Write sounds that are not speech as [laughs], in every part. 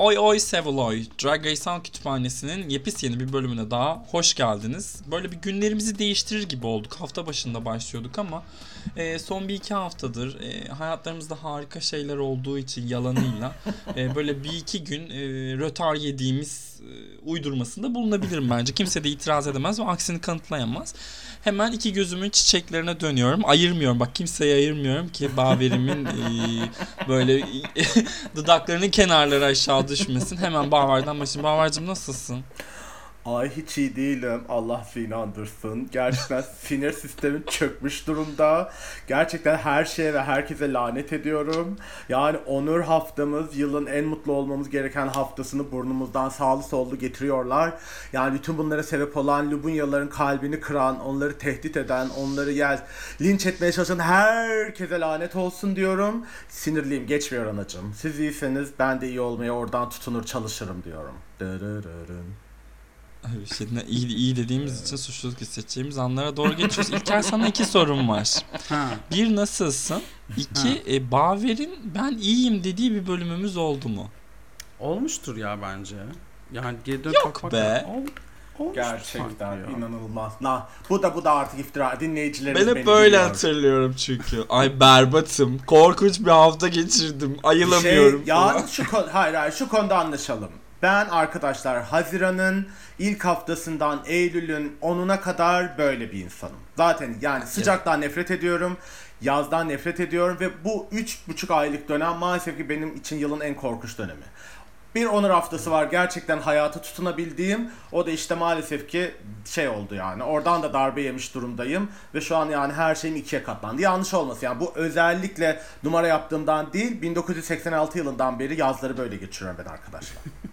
Oy Oy Seviloy Drag Race Sound Kütüphanesi'nin yepis yeni bir bölümüne daha hoş geldiniz. Böyle bir günlerimizi değiştirir gibi olduk. Hafta başında başlıyorduk ama e, son bir iki haftadır e, hayatlarımızda harika şeyler olduğu için yalanıyla e, böyle bir iki gün e, rötar yediğimiz uydurmasında bulunabilirim bence. Kimse de itiraz edemez ve aksini kanıtlayamaz. Hemen iki gözümün çiçeklerine dönüyorum. Ayırmıyorum. Bak kimseye ayırmıyorum ki Baver'imin e, böyle [laughs] dudaklarının kenarları aşağı düşmesin. Hemen Baver'den başlayayım. Baver'cim nasılsın? Ay hiç iyi değilim. Allah seni inandırsın. Gerçekten [laughs] sinir sistemim çökmüş durumda. Gerçekten her şeye ve herkese lanet ediyorum. Yani onur haftamız yılın en mutlu olmamız gereken haftasını burnumuzdan sağlı sollu getiriyorlar. Yani bütün bunlara sebep olan Lubunyaların kalbini kıran, onları tehdit eden, onları yer linç etmeye çalışan herkese lanet olsun diyorum. Sinirliyim. Geçmiyor anacığım. Siz iyiseniz ben de iyi olmaya oradan tutunur çalışırım diyorum. Dırırırın. Ay, Şey, ne- iyi, iyi dediğimiz için suçluluk hissedeceğimiz anlara doğru geçiyoruz. İlker sana iki sorum var. Ha. Bir nasılsın? İki e, Baver'in ben iyiyim dediği bir bölümümüz oldu mu? Olmuştur ya bence. Yani geri dönüp Yok bakmak be. Ol, olmuştur Gerçekten sanki ya. inanılmaz. La, bu da bu da artık iftira. Dinleyicilerimiz Ben beni hep böyle biliyor. hatırlıyorum çünkü. Ay berbatım. Korkunç bir hafta geçirdim. Ayılamıyorum. Şey, ya şu konu, hayır hayır şu konuda anlaşalım. Ben arkadaşlar Haziran'ın ilk haftasından Eylül'ün 10'una kadar böyle bir insanım. Zaten yani sıcaktan nefret ediyorum. Yazdan nefret ediyorum ve bu üç buçuk aylık dönem maalesef ki benim için yılın en korkunç dönemi. Bir onur haftası var gerçekten hayata tutunabildiğim. O da işte maalesef ki şey oldu yani. Oradan da darbe yemiş durumdayım. Ve şu an yani her şeyim ikiye katlandı. Yanlış olmasın yani bu özellikle numara yaptığımdan değil 1986 yılından beri yazları böyle geçiriyorum ben arkadaşlar. [laughs]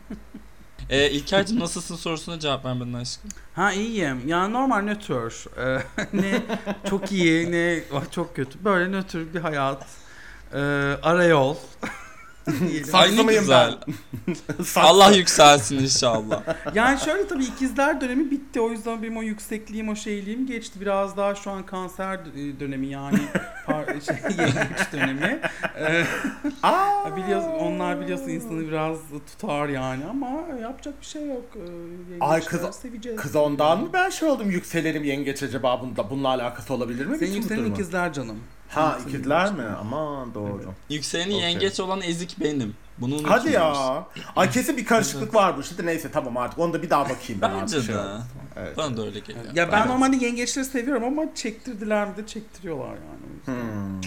E, İlker'cim nasılsın sorusuna cevap vermedin aşkım. Ha iyiyim. Yani normal nötr. Ee, [laughs] ne çok iyi ne çok kötü. Böyle nötr bir hayat. Ee, arayol. [laughs] [laughs] Ay Saksımıyım güzel. [laughs] Saksı. Allah yükselsin inşallah. yani şöyle tabii ikizler dönemi bitti. O yüzden benim o yüksekliğim, o şeyliğim geçti. Biraz daha şu an kanser dönemi yani par- [laughs] şey, yengeç dönemi. Ee, Aa! biliyorsun, onlar biliyorsun insanı biraz tutar yani ama yapacak bir şey yok. Ee, Ay yengeçler kız- seveceğiz. Kız ondan mı ben şey oldum yükselenim yengeç acaba bunda, bununla alakası olabilir mi? Senin bütün bu yükselen durumun? ikizler canım. Ha ikizler mi? Aman doğru. Yükseleni Okey. yengeç olan ezik benim. Bunu Hadi ya. Ay [clears throat] kesin bir karışıklık var bu işte. Neyse tamam artık onu da bir daha bakayım ben Bence artık. şey de. oldu. Evet. Bana da öyle geliyor. Ya ben Evet. normalde yengeçleri seviyorum ama çektirdiler mi de çektiriyorlar yani. Hmm.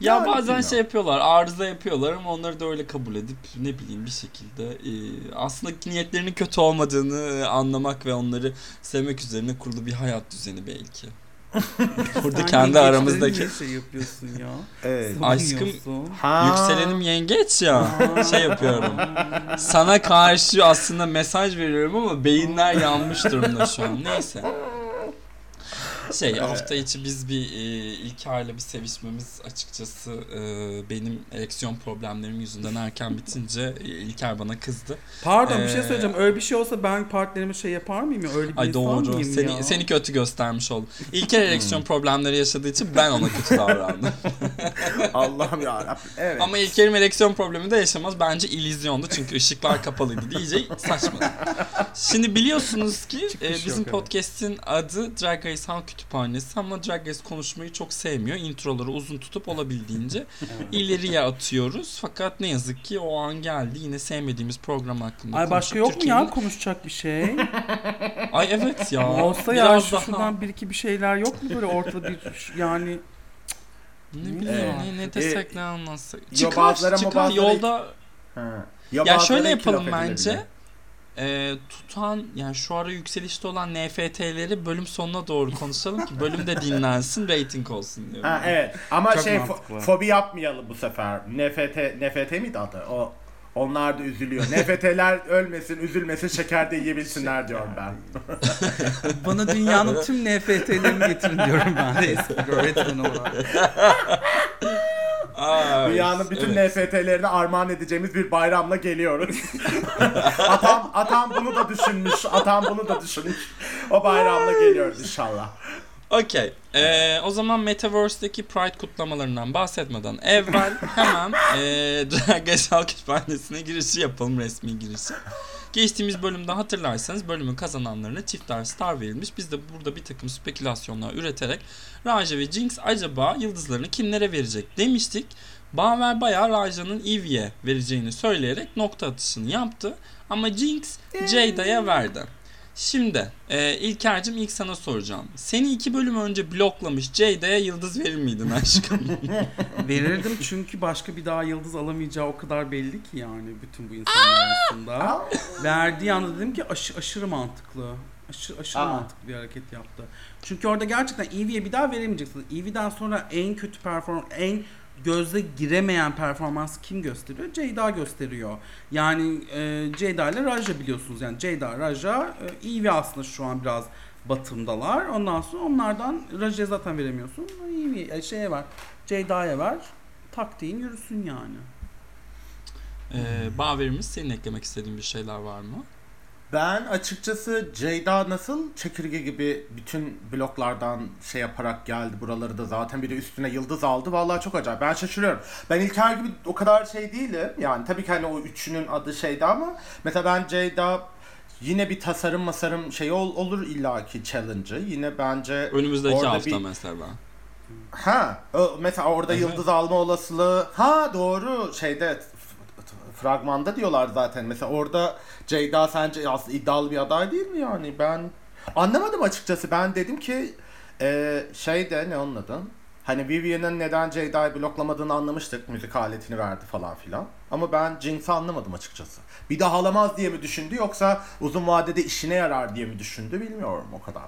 Ya Yani bazen bilmiyorum. şey yapıyorlar, arıza yapıyorlar ama onları da öyle kabul edip ne bileyim bir şekilde e, aslında niyetlerinin kötü olmadığını e, anlamak ve onları sevmek üzerine kurulu bir hayat düzeni belki. [laughs] Burada Sen kendi aramızdaki niye şey yapıyorsun ya? Evet. Aşkım. Ha. yükselenim yengeç ya şey yapıyorum. Sana karşı aslında mesaj veriyorum ama beyinler yanmış durumda şu an. Neyse. [laughs] Şey hafta içi biz bir e, İlker'le bir sevişmemiz açıkçası e, benim ereksiyon problemlerim yüzünden erken bitince e, İlker bana kızdı. Pardon bir şey Ee, söyleyeceğim. Öyle bir şey olsa ben partnerime şey yapar mıyım ya? Öyle bir Ay insan doğru. mıyım Seni ya? seni kötü göstermiş oldum. İlker ereksiyon problemleri yaşadığı için ben ona kötü davrandım. [laughs] Allah'ım ya Evet. Ama İlker'in ereksiyon problemi de yaşamaz. Bence illüzyondu çünkü ışıklar kapalıydı diyece saçma. Şimdi biliyorsunuz ki e, bizim podcast'in adı Drag Race Halk Kütüphanesi ama Drag Race konuşmayı çok sevmiyor. Introları uzun tutup olabildiğince [laughs] ileriye atıyoruz. Fakat ne yazık ki o an geldi. Yine sevmediğimiz program hakkında Ay başka yok mu ya konuşacak bir şey? [laughs] Ay evet ya. Olsa ya şu daha- şuradan bir iki bir şeyler yok mu böyle ortada bir yani Ne bileyim Evet. ne, ne desek ne anlatsak. Yo, Çıkar ama çıkar yolda Ha. Ya bazıları şöyle yapalım bence. edilebilir. Ee, tutan yani şu ara yükselişte olan NFT'leri bölüm sonuna doğru konuşalım ki bölüm de dinlensin [laughs] rating olsun diyorum. Ha evet ama Çok şey mantıklı. fo- fobi yapmayalım bu sefer. NFT NFT miydi adı? O onlar da üzülüyor. [laughs] NFT'ler ölmesin, üzülmesin, şeker de yiyebilsinler diyorum ben. [laughs] bana dünyanın tüm NFT'lerini getirin diyorum ben de eski bir öğretmen olarak. Dünyanın bütün evet. NFT'lerini armağan edeceğimiz bir bayramla geliyoruz. [laughs] atam, atam bunu da düşünmüş. Atam bunu da düşünmüş. O bayramla geliyoruz inşallah. Okey. Ee, o zaman Metaverse'deki Pride kutlamalarından bahsetmeden evvel hemen ee, [laughs] Drag Race Halk Kütüphanesi'ne girişi yapalım. Resmi girişi. Geçtiğimiz bölümde hatırlarsanız bölümün kazananlarına çifter star verilmiş. Biz de burada bir takım spekülasyonlar üreterek Raja ve Jinx acaba yıldızlarını kimlere verecek demiştik. Baver bayağı Raja'nın Eevee'ye vereceğini söyleyerek nokta atışını yaptı. Ama Jinx Jada'ya verdi. Şimdi e, İlker'cim ilk sana soracağım. Seni iki bölüm önce bloklamış Jada'ya yıldız verir miydin aşkım? [laughs] Verirdim çünkü başka bir daha yıldız alamayacağı o kadar belli ki yani bütün bu insanlar arasında. Verdiği anda dedim ki aşı, aşırı mantıklı. Aşırı, aşırı Aa. mantıklı bir hareket yaptı. Çünkü orada gerçekten Eevee'ye bir daha veremeyeceksin. Eevee'den sonra en kötü performans, en gözle giremeyen performans kim gösteriyor? Ceyda gösteriyor. Yani e, Ceyda ile Raja biliyorsunuz. Yani Ceyda, Raja, e, Eevee aslında şu an biraz batımdalar. Ondan sonra onlardan Raja'ya zaten veremiyorsun. Eevee, e, şeye ver. Ceyda'ya ver. Taktiğin yürüsün yani. e, Baver'imiz senin eklemek istediğin bir şeyler var mı? Ben açıkçası Ceyda nasıl çekirge gibi bütün bloklardan şey yaparak geldi buraları da zaten bir de üstüne yıldız aldı. Vallahi çok acayip. Ben şaşırıyorum. Ben İlker gibi o kadar şey değilim. Yani tabii ki hani o üçünün adı şeydi ama mesela ben Ceyda yine bir tasarım masarım şey ol, olur illaki challenge'ı. Yine bence Önümüzdeki Orada hafta bir- mesela. Ha, mesela orada yıldız alma olasılığı. Ha doğru şeyde fragmanda diyorlar zaten. Mesela orada Ceyda sence aslında iddialı bir aday değil mi yani? Ben anlamadım açıkçası. Ben dedim ki e, şeyde ne onun adı? Hani Vivian'ın neden Ceyda'yı bloklamadığını anlamıştık. Müzik aletini verdi falan filan. Ama ben Jinx'i anlamadım açıkçası. Bir daha alamaz diye mi düşündü yoksa uzun vadede işine yarar diye mi düşündü bilmiyorum o kadar.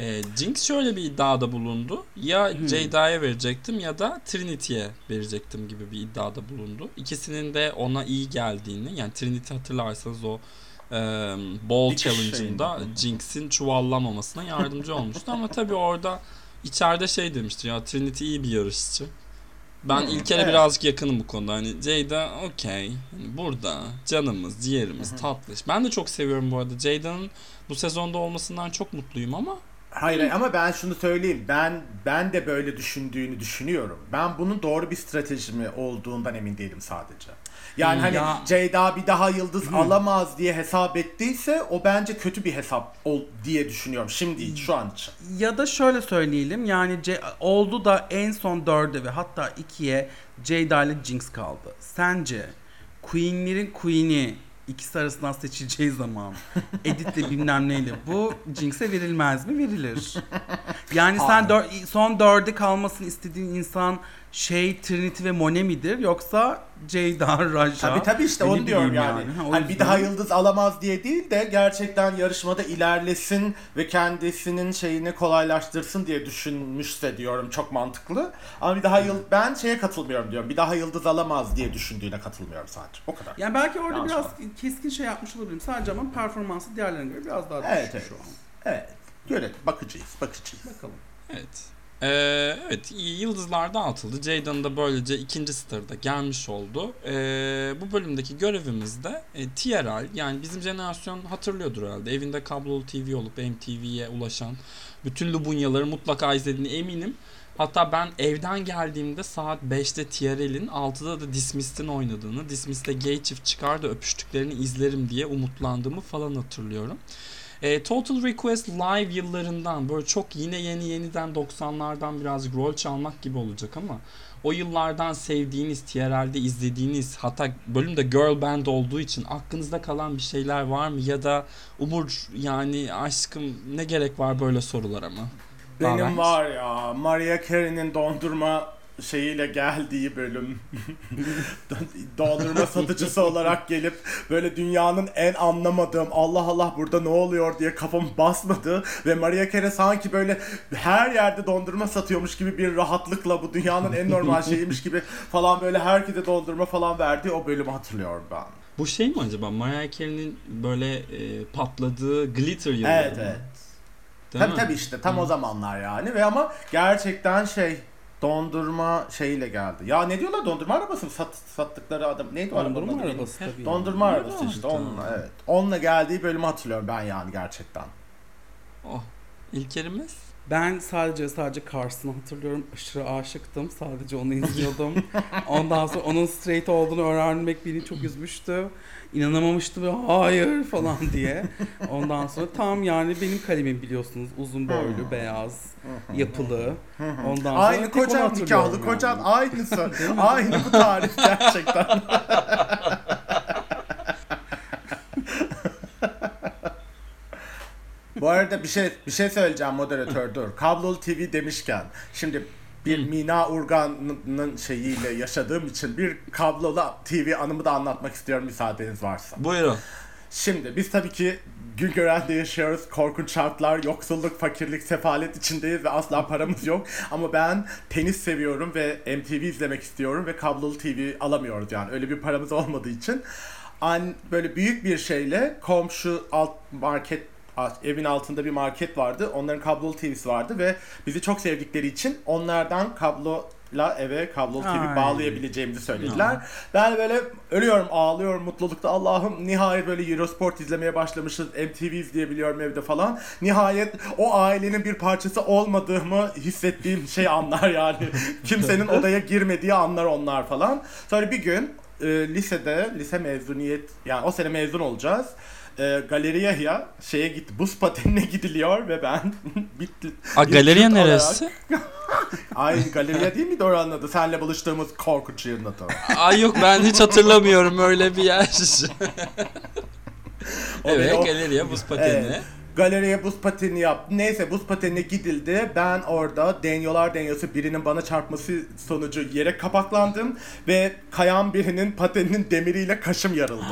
E, Jinx şöyle bir iddiada bulundu. Ya Hmm. Jada'ya verecektim ya da Trinity'ye verecektim gibi bir iddiada bulundu. İkisinin de ona iyi geldiğini yani Trinity hatırlarsanız o e, Ball Challenge'ında. Jinx'in çuvallamamasına yardımcı olmuştu ama tabii orada içeride şey demişti ya Trinity iyi bir yarışçı. Ben Hmm, İlker'e evet. birazcık yakınım bu konuda. Hani Jada okey. Hani burada canımız, ciğerimiz, tatlış. Ben de çok seviyorum bu arada. Jada'nın bu sezonda olmasından çok mutluyum ama Hayır ama ben şunu söyleyeyim. Ben ben de böyle düşündüğünü düşünüyorum. Ben bunun doğru bir strateji mi olduğundan emin değilim sadece. Yani Hmm, hani ya- Ceyda bir daha yıldız alamaz diye hesap ettiyse o bence kötü bir hesap ol diye düşünüyorum. Şimdi şu an için. Ya da şöyle söyleyelim yani Ce- oldu da en son dörde ve hatta ikiye Jada ile Jinx kaldı. Sence Queen'lerin Queen'i ikisi arasından seçileceği zaman [laughs] Edith'le bilmem neyle bu Jinx'e verilmez mi? Verilir. Yani sen dör- son dörde kalmasını istediğin insan şey Trinity ve Monet midir yoksa Jada, Raja? Tabii tabii işte onu diyorum yani. Ha, o Hani bir daha yıldız alamaz diye değil de gerçekten yarışmada ilerlesin ve kendisinin şeyini kolaylaştırsın diye düşünmüşse diyorum çok mantıklı. Ama bir daha yıl ben şeye katılmıyorum diyorum. Bir daha yıldız alamaz diye düşündüğüne katılmıyorum sadece. O kadar. Yani belki orada Yanlış biraz var. keskin şey yapmış olabilirim. Sadece ama performansı diğerlerine göre biraz daha düşük Evet, evet. şu an. Evet. Görelim. Bakacağız. Bakacağız. Bakalım. Evet. Ee, evet yıldızlar dağıtıldı. Jada'nın da böylece ikinci starı da gelmiş oldu. Ee, bu bölümdeki görevimiz de e, TRL yani bizim jenerasyon hatırlıyordur herhalde. Evinde kablolu TV olup MTV'ye ulaşan bütün Lubunyaları mutlaka izlediğine eminim. Hatta ben evden geldiğimde saat 5'te TRL'in 6'da da Dismissed'in oynadığını, Dismissed'de gay çift çıkar da öpüştüklerini izlerim diye umutlandığımı falan hatırlıyorum. E, Total Request Live yıllarından böyle çok yine yeni yeniden 90'lardan birazcık rol çalmak gibi olacak ama o yıllardan sevdiğiniz, TRL'de izlediğiniz hatta bölümde girl band olduğu için aklınızda kalan bir şeyler var mı? Ya da Umur yani aşkım ne gerek var böyle sorulara mı? Benim var ya Maria Carey'nin dondurma şeyiyle geldiği bölüm [laughs] dondurma satıcısı olarak gelip böyle dünyanın en anlamadığım Allah Allah burada ne oluyor diye kafam basmadı ve Maria Carey sanki böyle her yerde dondurma satıyormuş gibi bir rahatlıkla bu dünyanın en normal şeyiymiş gibi falan böyle herkese dondurma falan verdiği o bölümü hatırlıyorum ben. Bu şey mi acaba Mariah Carey'nin böyle e, patladığı glitter yılları Evet mı? evet. Değil tabii mi? tabii işte tam o zamanlar yani ve ama gerçekten şey dondurma şeyiyle geldi. Ya ne diyorlar dondurma arabası mı Sat, sattıkları adam neydi o arabanın Dondurma adı? arabası tabii. Dondurma arabası işte onunla evet. Onunla geldiği bölümü hatırlıyorum ben yani gerçekten. Oh. İlkerimiz? Ben sadece sadece Carson'ı hatırlıyorum. Aşırı aşıktım. Sadece onu izliyordum. [laughs] Ondan sonra onun straight olduğunu öğrenmek beni çok üzmüştü. İnanamamıştım ve hayır falan diye. Ondan sonra tam yani benim kalemim biliyorsunuz. Uzun boylu, beyaz, yapılı. Ondan sonra Aynı kocan nikahlı yani. kocan [laughs] aynısı. Aynı bu tarif gerçekten. [laughs] Bu arada bir şey bir şey söyleyeceğim moderatör dur. Kablolu TV demişken şimdi bir Mina Urgan'ın şeyiyle yaşadığım için bir kablolu TV anımı da anlatmak istiyorum müsaadeniz varsa. Buyurun. Şimdi biz tabii ki Gülgören'de yaşıyoruz. Korkunç şartlar, yoksulluk, fakirlik, sefalet içindeyiz ve asla paramız yok. Ama ben tenis seviyorum ve MTV izlemek istiyorum ve kablolu TV alamıyoruz yani. Öyle bir paramız olmadığı için. An böyle büyük bir şeyle komşu alt market evin altında bir market vardı. Onların kablolu TV'si vardı ve bizi çok sevdikleri için onlardan kablola eve kablolu TV Ay. bağlayabileceğimizi söylediler. Ben böyle ölüyorum, ağlıyorum mutlulukta. Allah'ım nihayet böyle Eurosport izlemeye başlamışız. MTV izleyebiliyorum evde falan. Nihayet o ailenin bir parçası olmadığımı hissettiğim şey anlar yani. [laughs] Kimsenin odaya girmediği anlar onlar falan. Sonra bir gün e, lisede, lise mezuniyet yani o sene mezun olacağız. E, Galeriya şeye gitti. Buz patenine gidiliyor ve ben [laughs] bitti. A, galeriya neresi? [laughs] Ay galeriya değil miydi oranın adı? Senle buluştuğumuz korkunç yerin adı. Ay yok ben hiç hatırlamıyorum öyle bir yer. [laughs] O evet o- galeriye buz pateni. Evet. Galeriye buz pateni yaptı. Neyse buz patenine gidildi. Ben orada denyolar denyosu birinin bana çarpması sonucu yere kapaklandım ve kayan birinin pateninin demiriyle kaşım yarıldı.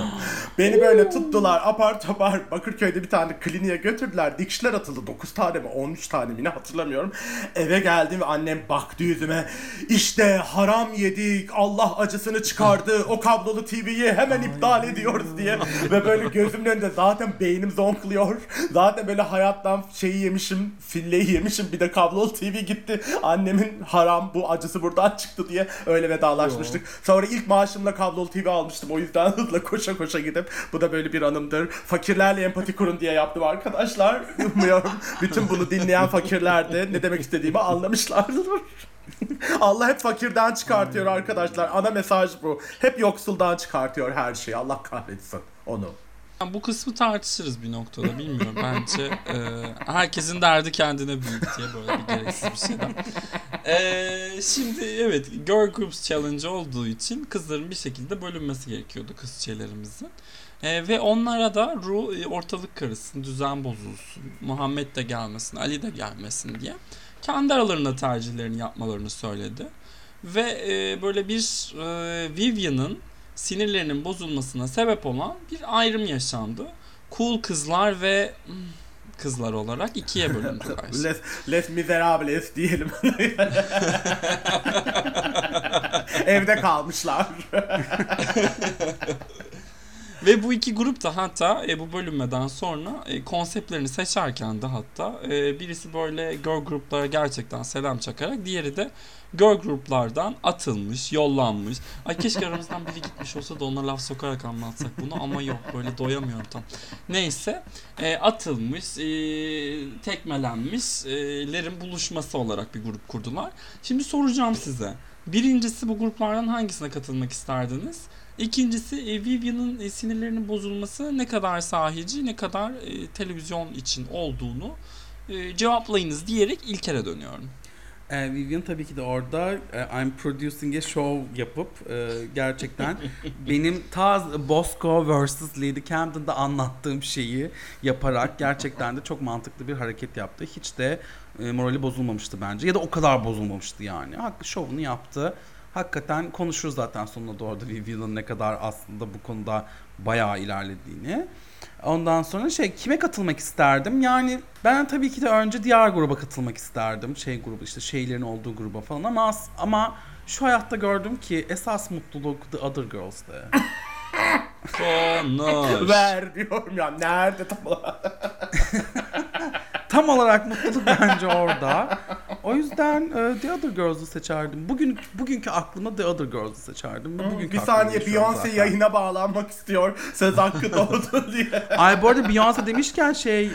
Beni böyle tuttular apar topar Bakırköy'de bir tane kliniğe götürdüler. Dikişler atıldı. 9 tane mi 13 tane mi ne hatırlamıyorum. Eve geldim ve annem baktı yüzüme. İşte haram yedik. Allah acısını çıkardı. O kablolu TV'yi hemen iptal ediyoruz diye. ve böyle gözümün önünde zaten beynim zonkluyor. Zaten böyle hayattan şeyi yemişim, filleyi yemişim. Bir de kablolu TV gitti. Annemin haram bu acısı buradan çıktı diye öyle vedalaşmıştık. Sonra ilk maaşımla kablolu TV almıştım. O yüzden [laughs] hızla koşa koşa gidip bu da böyle bir anımdır. Fakirlerle empati kurun diye yaptım arkadaşlar. [laughs] Umuyorum bütün bunu dinleyen fakirler de ne demek istediğimi anlamışlardır. [laughs] Allah hep fakirden çıkartıyor arkadaşlar. Ana mesaj bu. Hep yoksuldan çıkartıyor her şeyi. Allah kahretsin onu. Yani bu kısmı tartışırız bir noktada bilmiyorum. Bence e, herkesin derdi kendine büyük diye böyle bir gereksiz bir şeyden. E, şimdi evet Girl Groups Challenge olduğu için kızların bir şekilde bölünmesi gerekiyordu kız şeylerimizin. E, ve onlara da Ru e, ortalık karışsın, düzen bozulsun, Muhammed de gelmesin, Ali de gelmesin diye kendi aralarında tercihlerini yapmalarını söyledi. Ve e, böyle bir e, Vivian'ın sinirlerinin bozulmasına sebep olan bir ayrım yaşandı. Cool kızlar ve hmm, kızlar olarak ikiye bölündüler. [laughs] Les, les miserables diyelim. [laughs] Evde kalmışlar. [laughs] Ve bu iki grup da hatta e, bu bölünmeden sonra e, konseptlerini seçerken de hatta e, birisi böyle girl gruplara gerçekten selam çakarak diğeri de girl gruplardan atılmış, yollanmış. Ay keşke aramızdan biri gitmiş olsa da ona laf sokarak anlatsak bunu ama yok böyle doyamıyorum tam. Neyse e, atılmış, e, tekmelenmişlerin buluşması olarak bir grup kurdular. Şimdi soracağım size. Birincisi bu gruplardan hangisine katılmak isterdiniz? İkincisi e, Vivian'ın e, sinirlerinin bozulması ne kadar sahici ne kadar e, televizyon için olduğunu e, cevaplayınız diyerek İlker'e dönüyorum. Ee, Vivian tabii ki de orada e, I'm producing a show yapıp e, gerçekten [laughs] benim ta Bosco vs. Lady Camden'da anlattığım şeyi yaparak gerçekten de çok mantıklı bir hareket yaptı. Hiç de e, morali bozulmamıştı bence ya da o kadar bozulmamıştı yani. Haklı şovunu yaptı. Hakikaten konuşuruz zaten sonuna doğru da Vivian'ın ne kadar aslında bu konuda bayağı ilerlediğini. Ondan sonra şey kime katılmak isterdim? Yani ben tabii ki de önce diğer gruba katılmak isterdim. Şey grubu işte şeylerin olduğu gruba falan ama as- ama şu hayatta gördüm ki esas mutluluk The Other Girls'dı. [laughs] Konuş. Ver diyorum ya. Nerede tam olarak? [laughs] Tam olarak mutluluk bence orada. O yüzden e, The Other Girls'u seçerdim. Bugün bugünkü aklıma The Other Girls'u seçerdim. Bugünkü bir saniye Beyoncé yayına bağlanmak istiyor. Söz hakkı doğdu [laughs] diye. Ay bu arada Beyoncé demişken şey e,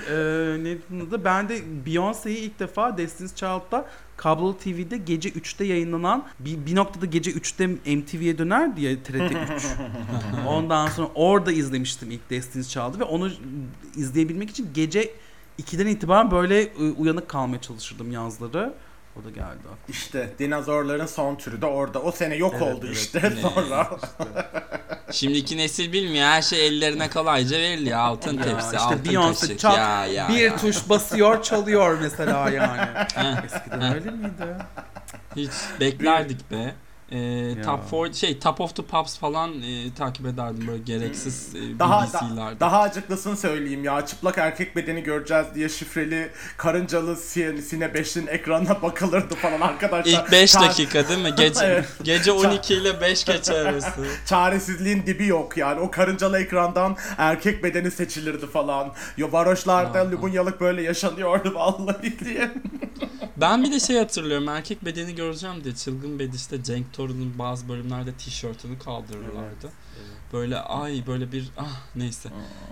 ne adı? Ben de Beyoncé'yi ilk defa Destiny's Child'da Kablolu TV'de gece 3'te yayınlanan bir, bir noktada gece 3'te MTV'ye döner diye TRT 3. [laughs] Ondan sonra orada izlemiştim ilk Destiny's Child'ı ve onu izleyebilmek için gece 2'den itibaren böyle e, uyanık kalmaya çalışırdım yazları. O da geldi. İşte dinozorların son türü de orada. O sene yok Evet, oldu evet. işte Ne? [laughs] sonra. Şimdiki nesil bilmiyor her şey ellerine kolayca veriliyor. Altın Ya tepsi, işte altın Beyoncé kaşık. çat, ya, ya, bir ya. tuş basıyor çalıyor mesela [laughs] yani. Eskiden öyle miydi? Hiç beklerdik be. Ee, Ya. top four, şey Top of the Pops falan e, takip ederdim böyle gereksiz e, Daha da, BBC'lerde. daha acıklısını söyleyeyim ya. Çıplak erkek bedeni göreceğiz diye şifreli karıncalı sine, sine 5'in ekranına bakılırdı falan arkadaşlar. İlk 5 Çar- dakika değil mi? Gece [laughs] Evet. gece 12 ile 5 geçe arası. Çaresizliğin dibi yok yani. O karıncalı ekrandan erkek bedeni seçilirdi falan. Yo varoşlarda. Lubunyalık böyle yaşanıyordu vallahi diye. Ben bir de şey hatırlıyorum. Erkek bedeni göreceğim diye çılgın bedişte Cenk Torun'un bazı bölümlerde tişörtünü kaldırırlardı. Böyle ay böyle bir ah neyse.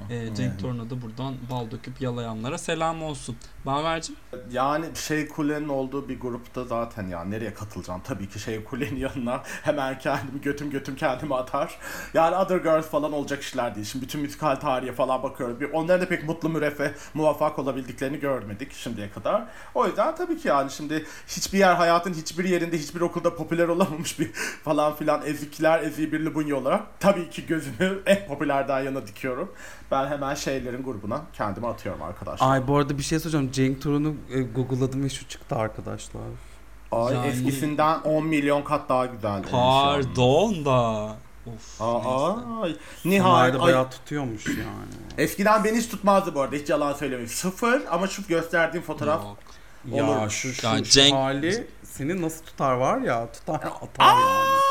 Ee, Cenk Torun'a da buradan bal döküp yalayanlara selam olsun. Baver'cim Yani şey kulenin olduğu bir grupta zaten ya nereye katılacağım? Tabii ki şey kulenin yanına hemen kendimi götüm götüm kendimi atar. Yani Other Girls falan olacak işler değil. Şimdi bütün müzikal tarihe falan bakıyorum. Bir, onların da pek mutlu mürefe muvaffak olabildiklerini görmedik şimdiye kadar. O yüzden tabii ki yani şimdi hiçbir yer hayatın hiçbir yerinde hiçbir okulda popüler olamamış bir [laughs] falan filan ezikler eziği bir Lubunya olarak tabii ki gözümü [laughs] en popülerden yana dikiyorum. Ben hemen şeylerin grubuna kendimi atıyorum arkadaşlar. Ay bu arada bir şey soracağım. Cenk Turun'u e, google'ladım ve şu çıktı arkadaşlar. Ay Yani- eskisinden 10 milyon kat daha güzel. pardon da. Of. Aa, neyse. ay. Nihayet Nihayet. ay- bayağı tutuyormuş yani. Eskiden beni hiç tutmazdı bu arada hiç yalan söylemiyorum. Sıfır ama şu gösterdiğim fotoğraf. Yok. Ya Olur. şu, şu, Ya şu Cenk- hali seni nasıl tutar var ya tutar atar yani.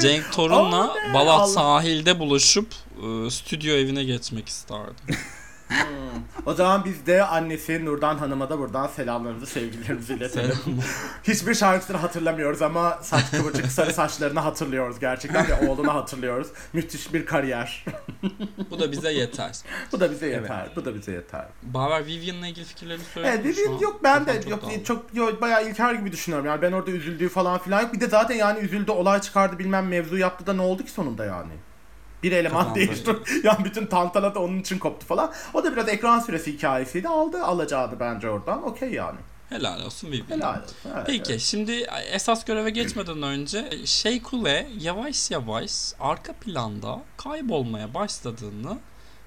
[laughs] Cenk Torun'la Aa, Balat Allah. sahilde buluşup e, stüdyo evine geçmek isterdim. [laughs] O zaman biz de annesi Nurdan Hanım'a da buradan selamlarımızı, sevgilerimizi iletelim. Hiçbir şarkısını hatırlamıyoruz ama saç kıvırcık sarı saçlarını hatırlıyoruz gerçekten ve oğlunu hatırlıyoruz. Müthiş bir kariyer. Bu da bize yeter. Bu da bize yeter. Bu da bize yeter. Baver Vivian'la ilgili fikirlerini söyledin Evet mi şu dediğim an? yok ben de Kafam yok çok yok, bayağı İlker gibi düşünüyorum yani ben orada üzüldüğü falan filan yok bir de zaten yani üzüldü olay çıkardı bilmem mevzu yaptı da ne oldu ki sonunda yani bir eleman Tamam, değişti [laughs] yani bütün tantana da onun için koptu falan o da biraz ekran süresi hikayesiydi aldı alacağını bence oradan okey yani Helal olsun Vivian. helal olsun evet, Peki evet. şimdi esas göreve geçmeden önce şey Kule yavaş yavaş arka planda kaybolmaya başladığını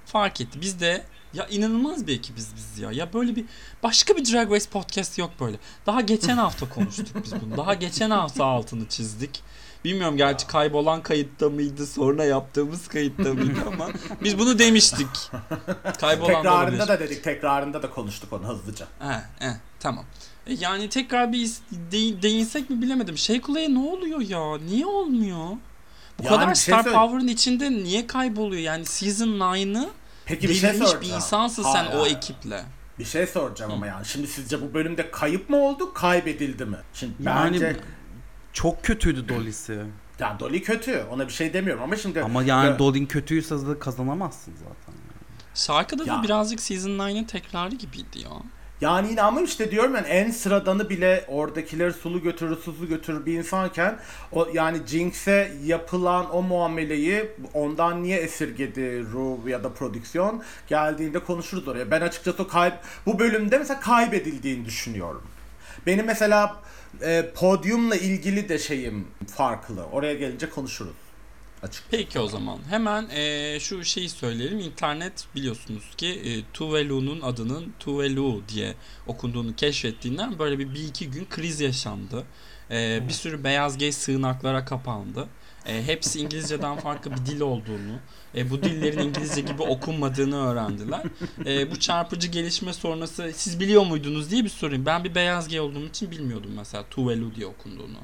fark etti. Biz de ya inanılmaz bir ekibiz biz ya. Ya böyle bir başka bir Drag Race podcast yok böyle. Daha geçen hafta konuştuk biz bunu. Daha geçen hafta altını çizdik. Bilmiyorum gerçi kaybolan kayıtta mıydı sonra yaptığımız kayıtta mıydı [laughs] ama biz bunu demiştik. Kaybolan tekrarında da dedik tekrarında da konuştuk onu hızlıca He, he, tamam. E, Yani tekrar bir de- değinsek mi bilemedim. Şey Kule'ye ne oluyor ya? Niye olmuyor? Bu Yani kadar şey Star söyle- Power'ın içinde niye kayboluyor? Yani Season 9'ı peki bir şey soracağım bir insansın sen Hayır, o ekiple. bir şey soracağım ama yani şimdi sizce bu bölümde kayıp mı oldu kaybedildi mi şimdi Yani bence çok kötüydü Dolly'si. yani Dolly kötü ona bir şey demiyorum ama şimdi Ama yani Ya- Dolly'in kötüyse de kazanamazsın zaten. Şarkıda Ya. da birazcık Season 9'ın tekrarı gibiydi ya. Yani yine ama işte diyorum yani en sıradanı bile oradakileri sulu götürür, susuz götürür bir insanken o yani Jinx'e yapılan o muameleyi ondan niye esirgedi Ru ya da prodüksiyon geldiğinde konuşuruz oraya. Ben açıkçası kayb bu bölümde mesela kaybedildiğini düşünüyorum. Benim mesela e, podyumla ilgili de şeyim farklı. Oraya gelince konuşuruz. Açık. Peki o zaman hemen e, şu şeyi söyleyelim. İnternet biliyorsunuz ki e, Tuvalu'nun adının Tuvalu diye okunduğunu keşfettiğinden böyle bir, bir iki gün kriz yaşandı. E, bir sürü beyaz gay sığınaklara kapandı. E, hepsi İngilizceden farklı bir dil olduğunu, e, bu dillerin İngilizce gibi okunmadığını öğrendiler. E, bu çarpıcı gelişme sonrası siz biliyor muydunuz diye bir sorayım. Ben bir beyaz gay olduğum için bilmiyordum mesela Tuvalu diye okunduğunu.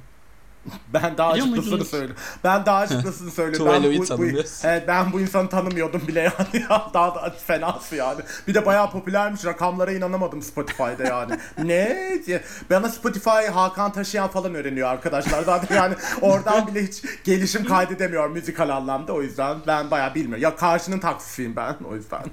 [laughs] Ben daha muydunuz? söylüyorum. Ben daha açıklısını söylüyorum. [laughs] ben, bu, bu, evet, ben bu insanı tanımıyordum bile yani. [laughs] daha da fenası yani. Bir de bayağı popülermiş. Rakamlara inanamadım Spotify'da yani. ne? Bana Spotify Hakan Taşıyan falan öğreniyor arkadaşlar. Zaten yani oradan bile hiç gelişim kaydedemiyor müzikal anlamda. O yüzden ben bayağı bilmiyorum. Ya karşının taksisiyim ben o yüzden.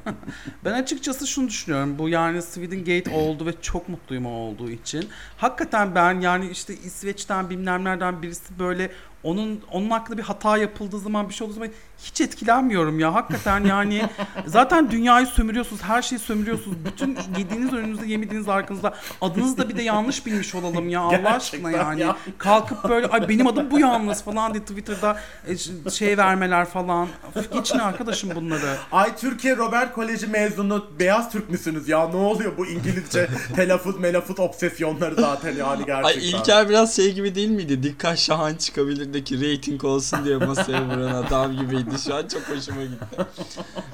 Ben açıkçası şunu düşünüyorum. Bu yani Sweden Gate oldu ve çok mutluyum o olduğu için. Hakikaten ben yani işte İsveç'ten bilmem nereden birisi böyle onun onun hakkında bir hata yapıldığı zaman bir şey olduğu zaman hiç etkilenmiyorum ya. Hakikaten yani [laughs] zaten dünyayı sömürüyorsunuz. Her şeyi sömürüyorsunuz. Bütün yediğiniz önünüzde yemediğiniz arkanızda. Adınızı da bir de yanlış bilmiş olalım ya Allah aşkına yani. ya. Kalkıp böyle ay benim adım bu yalnız falan diye Twitter'da e, şey vermeler falan. Geçin arkadaşım bunları. Ay Türkiye Robert Koleji mezunu beyaz Türk müsünüz ya? Ne oluyor bu İngilizce [laughs] telaffuz melafuz obsesyonları zaten yani gerçekten. Ay İlker biraz şey gibi değil miydi? Dikkat Şahan çıkabilirdeki reyting olsun diye masaya vuran adam gibiydi. Şu an çok hoşuma gitti.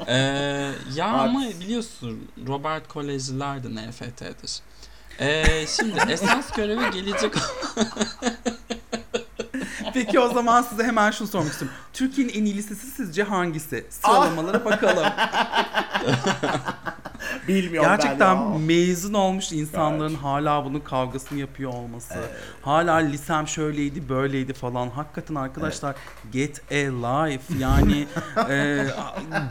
Ee, ya Abi- ama biliyorsun Robert Kolejciler de NFT'dir. Ee, şimdi esas görevi gelecek [laughs] [laughs] Peki o zaman size hemen şunu sormak istiyorum. Türkiye'nin en iyi lisesi sizce hangisi? Sıralamalara bakalım. [laughs] Bilmiyorum Gerçekten ben ya. mezun olmuş insanların hala bunun kavgasını yapıyor olması. Hala lisem şöyleydi böyleydi falan. Hakikaten arkadaşlar get a life. Yani [laughs] e,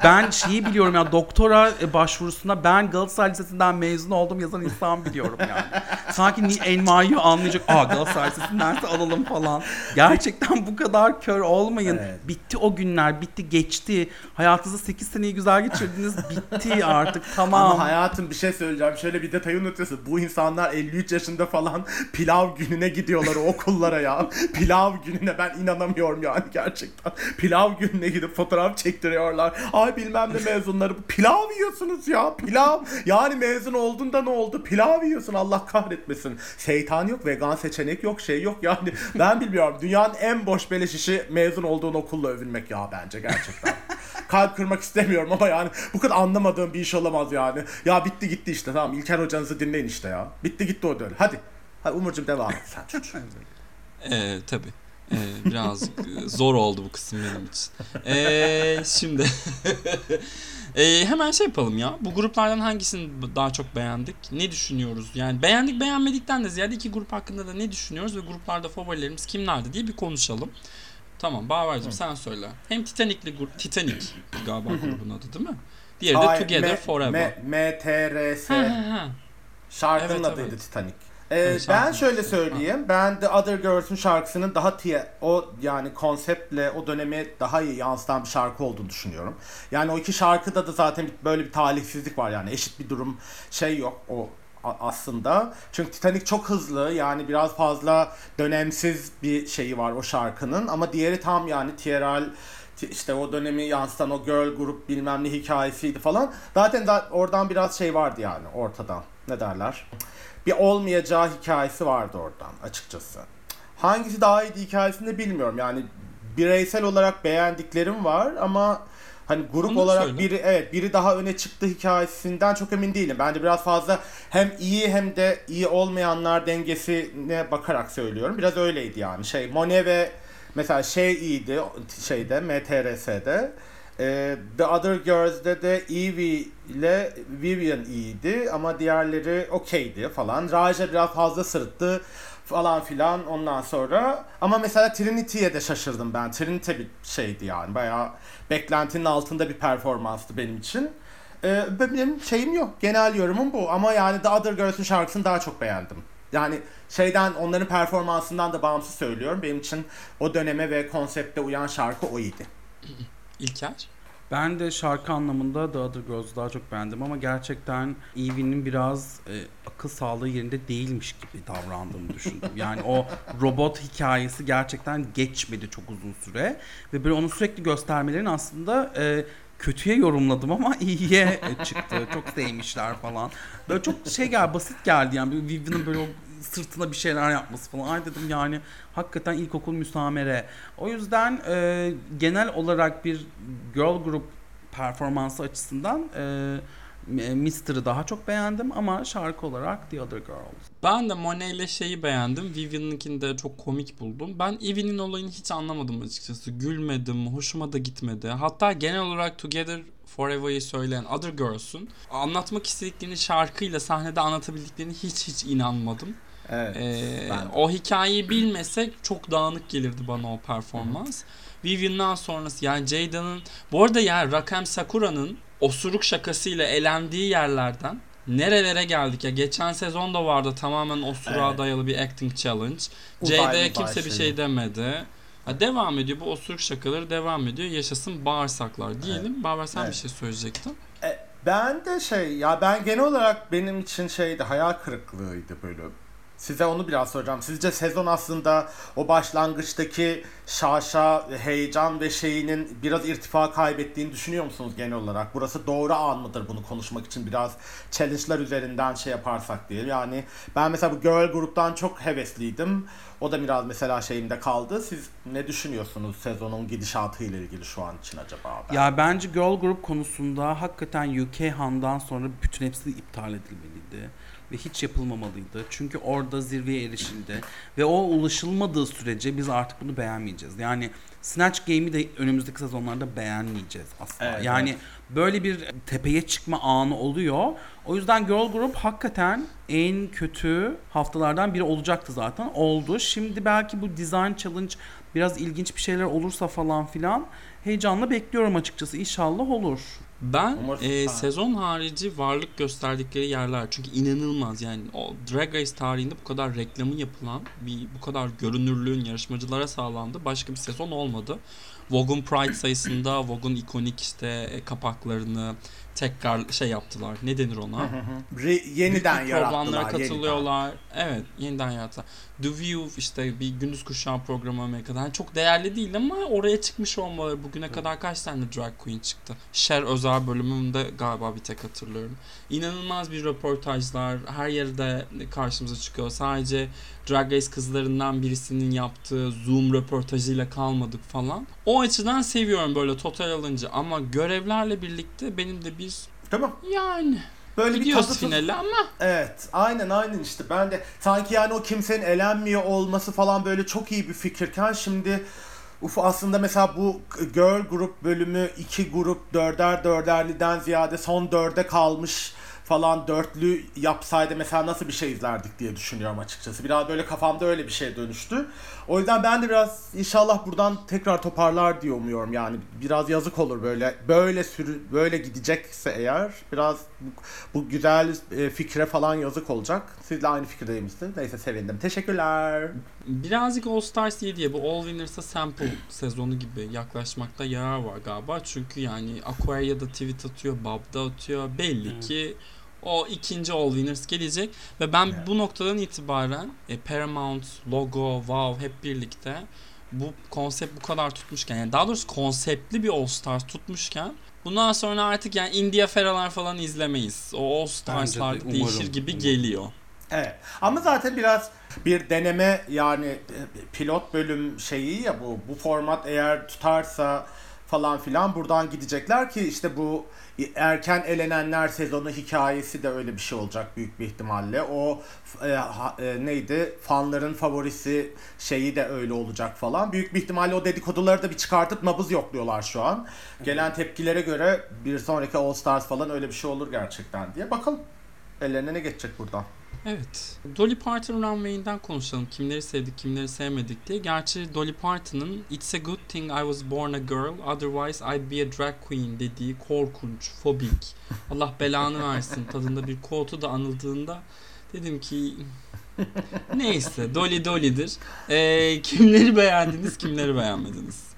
ben şeyi biliyorum ya doktora başvurusunda ben Galatasaray Lisesi'nden mezun oldum yazan insan biliyorum yani. Sanki enmayı anlayacak. Aa Galatasaray Lisesi'ndense alalım falan. Gerçekten bu kadar kör olmayın. Evet. Bitti o günler. Bitti geçti. Hayatınızda 8 seneyi güzel geçirdiniz. Bitti artık. [laughs] Tamam. Ama hayatım bir şey söyleyeceğim. Şöyle bir detayı unutuyorsun. Bu insanlar 53 yaşında falan pilav gününe gidiyorlar o okullara ya. [laughs] pilav gününe ben inanamıyorum yani gerçekten. Pilav gününe gidip fotoğraf çektiriyorlar. Ay bilmem ne mezunları. Pilav yiyorsunuz ya. Pilav. Yani mezun oldun da ne oldu? Pilav yiyorsun Allah kahretmesin. Şeytan yok, vegan seçenek yok, şey yok yani. [laughs] Ben bilmiyorum. Dünyanın en boş beleş işi mezun olduğun okulla övünmek ya bence gerçekten. [laughs] Kalp kırmak istemiyorum ama yani bu kadar anlamadığım bir iş olamaz yani. Ya bitti gitti işte tamam İlker hocanızı dinleyin işte ya. Bitti gitti o dönem. Hadi. Hadi Umurcuğum devam et sen [laughs] çocuğum. Ee, tabii. Ee, birazcık e, zor oldu bu kısım benim için. Ee, şimdi Ee, hemen şey yapalım ya. Bu gruplardan hangisini daha çok beğendik? Ne düşünüyoruz? Yani beğendik beğenmedikten de ziyade iki grup hakkında da ne düşünüyoruz ve gruplarda favorilerimiz kimlerdi diye bir konuşalım. Tamam Bağver'cim sen söyle. Hem Titanic'li grup, Titanic galiba grubun adı değil mi? Diğeri de Together M- Forever. M- MTRS. Ha, ha, ha. Şarkının Evet, adıydı evet. Titanic. Ee, ben şöyle söyleyeyim. Ben The Other Girls'ün şarkısının daha tiye, o yani konseptle o dönemi daha iyi yansıtan bir şarkı olduğunu düşünüyorum. Yani o iki şarkıda da zaten böyle bir talihsizlik var yani eşit bir durum şey yok o aslında. Çünkü Titanic çok hızlı yani biraz fazla dönemsiz bir şeyi var o şarkının ama diğeri tam yani TRL ti- işte o dönemi yansıtan o girl grup bilmem ne hikayesiydi falan. Zaten da oradan biraz şey vardı yani ortadan. Ne derler? Bir olmayacağı hikayesi vardı oradan açıkçası. Hangisi daha iyiydi hikayesini de bilmiyorum. Yani bireysel olarak beğendiklerim var ama hani grup Onu olarak söyle. biri evet biri daha öne çıktı hikayesinden çok emin değilim. Bence biraz fazla hem iyi hem de iyi olmayanlar dengesine bakarak söylüyorum. Biraz öyleydi yani. Şey Monet ve mesela şey iyiydi şeyde MTRS'de. Ee, The Other Girls'de de Evie ile Vivian iyiydi ama diğerleri okeydi falan. Raja biraz fazla sırıttı falan filan ondan sonra. Ama mesela Trinity'ye de şaşırdım ben. Trinity bir şeydi yani bayağı beklentinin altında bir performanstı benim için. Ee, benim şeyim yok. Genel yorumum bu ama yani The Other Girls'ün şarkısını daha çok beğendim. Yani şeyden onların performansından da bağımsız söylüyorum. Benim için o döneme ve konsepte uyan şarkı o iyiydi. İlker? Ben de şarkı anlamında The Other Girls'u daha çok beğendim ama gerçekten Evie'nin biraz e, akıl sağlığı yerinde değilmiş gibi davrandığını düşündüm. Yani o [laughs] robot hikayesi gerçekten geçmedi çok uzun süre ve böyle onu sürekli göstermelerin aslında e, kötüye yorumladım ama [laughs] iyiye çıktı. Çok sevmişler falan. Böyle çok şey geldi, basit geldi yani. Vivian'ın böyle o sırtına bir şeyler yapması falan. Ay dedim yani hakikaten ilkokul müsamere. O yüzden e, genel olarak bir girl group performansı açısından e, e, Mister'ı daha çok beğendim ama şarkı olarak The Other Girls. Ben de Monet ile şeyi beğendim. Vivian'ınkini de çok komik buldum. Ben Evie'nin olayını hiç anlamadım açıkçası. Gülmedim, hoşuma da gitmedi. Hatta genel olarak Together Forever'ı söyleyen Other Girls'un anlatmak istediklerini şarkıyla sahnede anlatabildiklerini hiç hiç inanmadım. Evet. Ee, ben o hikayeyi bilmesek çok dağınık gelirdi bana o performans. Vivian'dan sonrası yani Jada'nın bu arada yani Rakem Sakura'nın osuruk şakasıyla elendiği yerlerden nerelere geldik ya geçen sezon da vardı tamamen osuruğa Evet. dayalı bir acting challenge. Jada'ya kimse bir şey demedi. Ha, devam ediyor bu osuruk şakaları devam ediyor yaşasın bağırsaklar diyelim. Baver sen Evet. bir şey söyleyecektin. E, ben de şey ya ben genel olarak benim için şeydi hayal kırıklığıydı böyle. Size onu biraz soracağım. Sizce sezon aslında o başlangıçtaki şaşa, heyecan ve şeyinin biraz irtifa kaybettiğini düşünüyor musunuz genel olarak? Burası doğru an mıdır bunu konuşmak için biraz challenge'lar üzerinden şey yaparsak diye. Yani ben mesela bu girl gruptan çok hevesliydim. O da biraz mesela şeyimde kaldı. Siz ne düşünüyorsunuz sezonun gidişatıyla ilgili şu an için acaba? Ben- Ya bence girl group konusunda hakikaten UK Han'dan sonra bütün hepsi iptal edilmeliydi ve hiç yapılmamalıydı. Çünkü orada zirveye erişildi ve o ulaşılmadığı sürece biz artık bunu beğenmeyeceğiz. Yani Snatch Game'i de önümüzdeki sezonlarda beğenmeyeceğiz asla. Evet, yani evet. böyle bir tepeye çıkma anı oluyor. O yüzden Girl Group hakikaten en kötü haftalardan biri olacaktı zaten. Oldu. Şimdi belki bu Design Challenge biraz ilginç bir şeyler olursa falan filan heyecanla bekliyorum açıkçası. İnşallah olur. Ben Umarım- e, Ha. sezon harici varlık gösterdikleri yerler çünkü inanılmaz yani o Drag Race tarihinde bu kadar reklamı yapılan bir bu kadar görünürlüğün yarışmacılara sağlandı başka bir sezon olmadı. Vogue'un Pride sayısında Vogue'un ikonik işte e, kapaklarını tekrar şey yaptılar. Ne denir ona? Re- yeniden Büyük yarattılar. programlara yeniden. katılıyorlar. Evet, yeniden yarattılar. The View işte bir gündüz kuşağı programı Amerika'da. Yani çok değerli değil ama oraya çıkmış olmaları bugüne kadar kaç tane drag queen çıktı? Cher özel bölümünde galiba bir tek hatırlıyorum. İnanılmaz bir röportajlar. Her yerde karşımıza çıkıyor. Sadece Drag Race kızlarından birisinin yaptığı Zoom röportajıyla kalmadık falan. O açıdan seviyorum böyle total alınca ama görevlerle birlikte benim de bir mi? yani Böyle bir gidiyoruz tadı- finale ama Evet, aynen aynen işte. Ben de sanki yani o kimsenin elenmiyor olması falan böyle çok iyi bir fikirken şimdi Uf aslında mesela bu girl grup bölümü iki grup dörder dörderliden ziyade son dörde kalmış falan dörtlü yapsaydı mesela nasıl bir şey izlerdik diye düşünüyorum açıkçası. Biraz böyle kafamda öyle bir şey dönüştü. O yüzden ben de biraz inşallah buradan tekrar toparlar diye umuyorum. Yani biraz yazık olur böyle böyle sürü böyle gidecekse eğer biraz bu, bu güzel e, fikre falan yazık olacak. Siz de aynı fikirdeyim misiniz? Neyse sevindim. Teşekkürler. birazcık All Stars 7'ye bu All Winners'a sample sezonu gibi yaklaşmakta yarar var galiba. Çünkü yani Aquaria'da tweet atıyor, Bab'da atıyor. Belli ki o ikinci All Winners gelecek ve ben Evet. bu noktadan itibaren e, Paramount, Logo, Wow hep birlikte bu konsept bu kadar tutmuşken yani daha doğrusu konseptli bir All Stars tutmuşken bundan sonra artık yani India Ferra'lar falan izlemeyiz. O All Stars'lar de, değişir umarım, gibi umarım. geliyor. Evet. Ama zaten biraz bir deneme yani e, pilot bölüm şeyi ya bu bu format eğer tutarsa falan filan buradan gidecekler ki işte bu erken elenenler sezonu hikayesi de öyle bir şey olacak büyük bir ihtimalle. O e, ha- e, neydi? Fanların favorisi şeyi de öyle olacak falan. Büyük bir ihtimalle o dedikoduları da bir çıkartıp nabız yokluyorlar şu an. Gelen tepkilere göre bir sonraki All Stars falan öyle bir şey olur gerçekten diye. Bakalım ellerine ne geçecek buradan. Evet. Dolly Parton Runway'inden konuşalım. Kimleri sevdik, kimleri sevmedik diye. Gerçi Dolly Parton'ın It's a good thing I was born a girl, otherwise I'd be a drag queen dediği korkunç, fobik, [laughs] Allah belanı versin tadında bir quote'u da anıldığında dedim ki [laughs] neyse Dolly Dolly'dir. Ee, kimleri beğendiniz, kimleri beğenmediniz?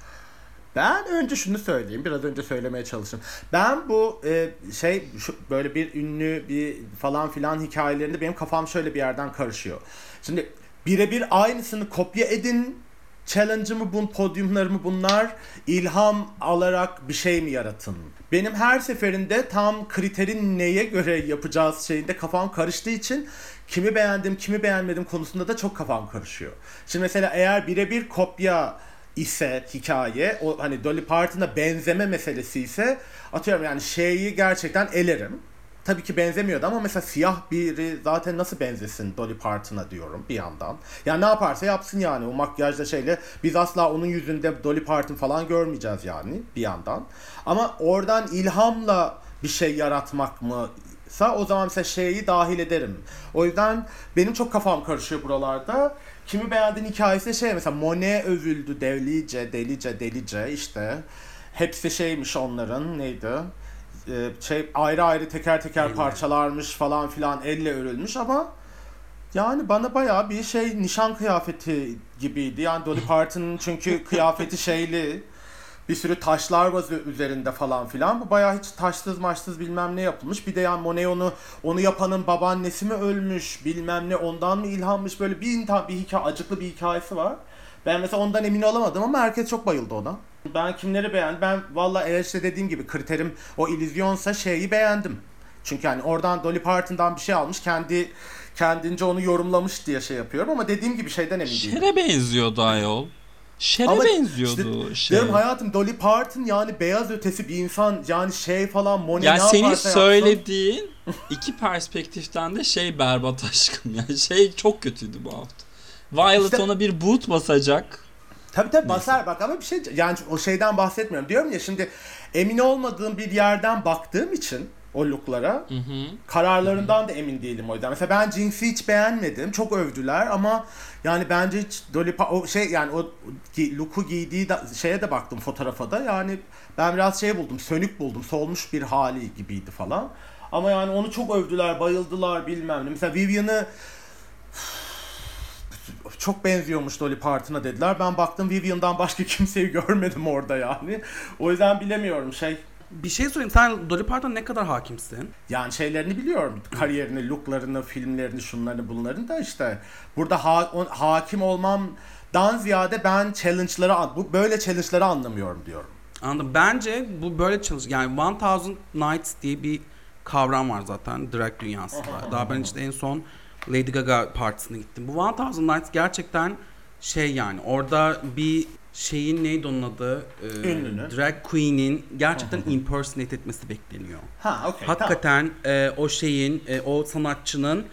Ben önce şunu söyleyeyim. Biraz önce söylemeye çalıştım. Ben bu e, şey şu, böyle bir ünlü bir falan filan hikayelerinde benim kafam şöyle bir yerden karışıyor. Şimdi birebir aynısını kopya edin challenge'ımı bun podyumlarımı bunlar ilham alarak bir şey mi yaratın? Benim her seferinde tam kriterin neye göre yapacağız şeyinde kafam karıştığı için kimi beğendim kimi beğenmedim konusunda da çok kafam karışıyor. Şimdi mesela eğer birebir kopya ise hikaye o hani Dolly Parton'a benzeme meselesi ise atıyorum yani şeyi gerçekten elerim. tabii ki benzemiyordu ama mesela siyah biri zaten nasıl benzesin Dolly Parton'a diyorum bir yandan. Yani ne yaparsa yapsın yani o makyajla şeyle biz asla onun yüzünde Dolly Parton falan görmeyeceğiz yani bir yandan. Ama oradan ilhamla bir şey yaratmak mı o zaman mesela şeyi dahil ederim. O yüzden benim çok kafam karışıyor buralarda. Kimi beğendiğin hikayesi şey mesela Monet övüldü delice delice delice işte. Hepsi şeymiş onların neydi? Ee, şey ayrı ayrı teker teker Elle. parçalarmış falan filan elle örülmüş ama yani bana bayağı bir şey nişan kıyafeti gibiydi. Yani Dolly Parton'ın çünkü [laughs] kıyafeti şeyli bir sürü taşlar var üzerinde falan filan. Bu bayağı hiç taşsız maçsız bilmem ne yapılmış. Bir de yani Monet onu, onu yapanın babaannesi mi ölmüş bilmem ne ondan mı ilhammış böyle bir, bir hikaye, acıklı bir hikayesi var. Ben mesela ondan emin olamadım ama herkes çok bayıldı ona. Ben kimleri beğendim? Ben valla eğer işte dediğim gibi kriterim o illüzyonsa şeyi beğendim. Çünkü hani oradan Dolly Parton'dan bir şey almış kendi kendince onu yorumlamış diye şey yapıyorum ama dediğim gibi şeyden emin değilim. Şer'e benziyordu ayol. Şer'e Ama benziyordu işte şey. Diyorum hayatım Dolly Parton yani beyaz ötesi bir insan yani şey falan Monet Yani ne senin yapsın. söylediğin iki perspektiften de şey berbat [laughs] aşkım. Yani şey çok kötüydü bu hafta. Violet İşte- ona bir boot basacak. Tabii tabii basar bak ama bir şey yani o şeyden bahsetmiyorum. Diyorum ya şimdi emin olmadığım bir yerden baktığım için o looklara Hı hı. kararlarından da emin değilim o yüzden. Mesela ben Jinx'i hiç beğenmedim. Çok övdüler ama yani bence hiç Dolly Pa- o şey yani o gi- look'u giydiği da, şeye de baktım fotoğrafa da yani ben biraz şey buldum sönük buldum solmuş bir hali gibiydi falan. Ama yani onu çok övdüler bayıldılar bilmem ne. Mesela Vivian'ı [sighs] çok benziyormuş Dolly Parton'a dediler. Ben baktım Vivian'dan başka [laughs] kimseyi görmedim orada yani. O yüzden bilemiyorum şey. Bir şey sorayım. Sen Dolly Parton'a ne kadar hakimsin? Yani şeylerini biliyorum. Kariyerini, looklarını, filmlerini, şunlarını bunların da işte. Burada ha- o- hakim olmamdan ziyade ben challenge'ları an- bu böyle challenge'ları anlamıyorum diyorum. Anladım. Bence bu böyle çalış yani 1000 Nights diye bir kavram var zaten drag dünyasında. Daha ben işte en son Lady Gaga partisine gittim. Bu 1000 Nights gerçekten şey yani orada bir şeyin neydi onun adı? Ee, Ünlünün. drag queen'in gerçekten impersonate etmesi bekleniyor. Ha, okey. Hakikaten e, o şeyin, e, o sanatçının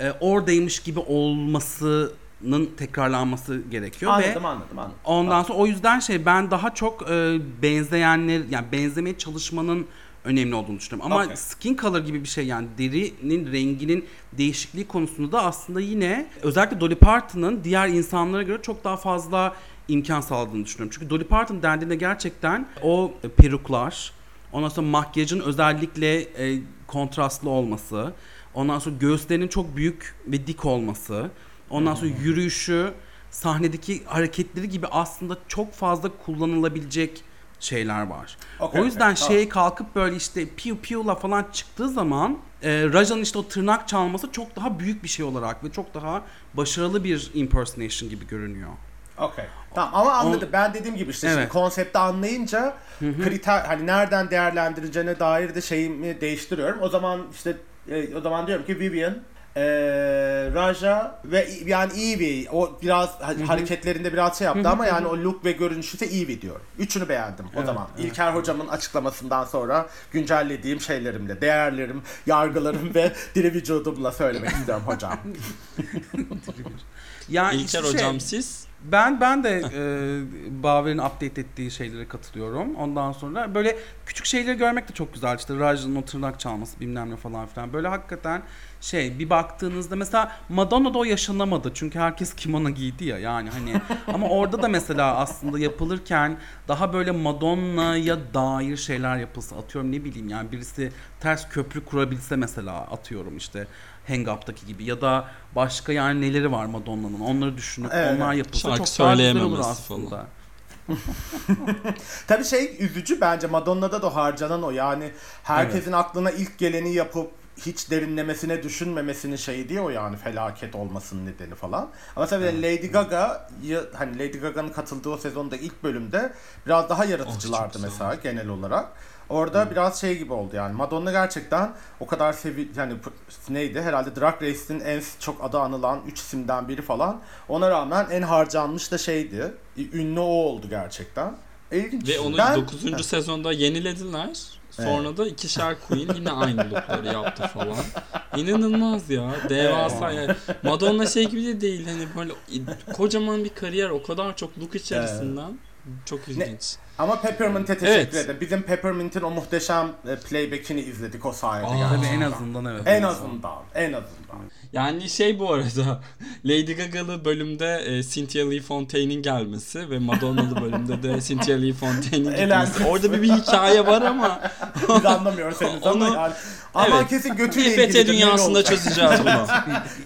e, oradaymış gibi olmasının tekrarlanması gerekiyor Tamam. ve Anladım, anladım, anladım. Ondan sonra o yüzden şey ben daha çok e, benzeyenler yani benzemeye çalışmanın önemli olduğunu düşünüyorum. Ama Okey. skin color gibi bir şey yani derinin renginin değişikliği konusunda da aslında yine özellikle Dolly Parton'ın diğer insanlara göre çok daha fazla imkan sağladığını düşünüyorum. Çünkü Dolly Parton dendiğinde gerçekten o peruklar, ondan sonra makyajın özellikle e, kontrastlı olması, ondan sonra göğüslerinin çok büyük ve dik olması, ondan sonra yürüyüşü, sahnedeki hareketleri gibi aslında çok fazla kullanılabilecek şeyler var. Okey, o yüzden okey, tamam. şey kalkıp böyle işte piu piu'la falan çıktığı zaman e, Raja'nın işte o tırnak çalması çok daha büyük bir şey olarak ve çok daha başarılı bir impersonation gibi görünüyor. Okey. Tamam ama anladım. Ben dediğim gibi işte şimdi Evet. konsepti anlayınca kriter hani nereden değerlendireceğine dair de şeyimi değiştiriyorum. O zaman işte e, o zaman diyorum ki Vivian e, Raja ve yani Evie o biraz ha- hareketlerinde biraz şey yaptı ama yani o look ve görünüşü de Evie diyorum. Üçünü beğendim o Evet, zaman. evet. İlker hocamın açıklamasından sonra güncellediğim şeylerimle, değerlerim, yargılarım ve [laughs] diri vücudumla söylemek istiyorum hocam. [laughs] Yani İlker şey, hocam siz. Ben ben de e, [laughs] Baver'in update ettiği şeylere katılıyorum. Ondan sonra böyle küçük şeyleri görmek de çok güzel. İşte Raja'nın o tırnak çalması bilmem ne falan filan. Böyle hakikaten şey bir baktığınızda mesela Madonna'da o yaşanamadı. Çünkü herkes kimono giydi ya yani hani. [laughs] Ama orada da mesela aslında yapılırken daha böyle Madonna'ya dair şeyler yapılsa atıyorum ne bileyim yani birisi ters köprü kurabilse mesela atıyorum işte Hang Up'taki gibi ya da başka yani neleri var Madonna'nın onları düşünüp Evet. onlar yapılsa Şarkı çok daha güzel olur aslında. [laughs] Tabii şey üzücü bence Madonna'da da harcanan o yani herkesin aklına ilk geleni yapıp hiç derinlemesine düşünmemesinin şeyi diye o yani felaket olmasının nedeni falan. Ama tabii Lady Gaga hani Lady Gaga'nın katıldığı o sezonda ilk bölümde biraz daha yaratıcılardı Oh, mesela genel olarak. Orada biraz şey gibi oldu yani Madonna gerçekten o kadar sevi yani neydi herhalde Drag Race'in en çok adı anılan 3 isimden biri falan. Ona rağmen en harcanmış da şeydi. Ünlü o oldu gerçekten. İlginç. Ve onu Ben- 9. sezonda yenilediler. Sonra da ikişer queen yine aynı lookları yaptı falan. İnanılmaz ya. Devasa yani. Madonna şey gibi de değil. Hani böyle kocaman bir kariyer o kadar çok look içerisinden. Çok ilginç. Ama Peppermint'e teşekkür Evet. ederim. Bizim Peppermint'in o muhteşem e, playback'ini izledik o sayede. Aa. gerçekten. Tabii en azından evet. En azından, en azından. Yani şey bu arada [laughs] Lady Gaga'lı bölümde e, Cynthia Lee Fontaine'in gelmesi ve Madonna'lı bölümde de [laughs] Cynthia Lee Fontaine'in gitmesi. Orada bir, bir hikaye var ama [laughs] Biz anlamıyoruz henüz ama Onu- yani. Ama Evet. kesin götüyle İFT ilgili dünyasında çözeceğiz bunu.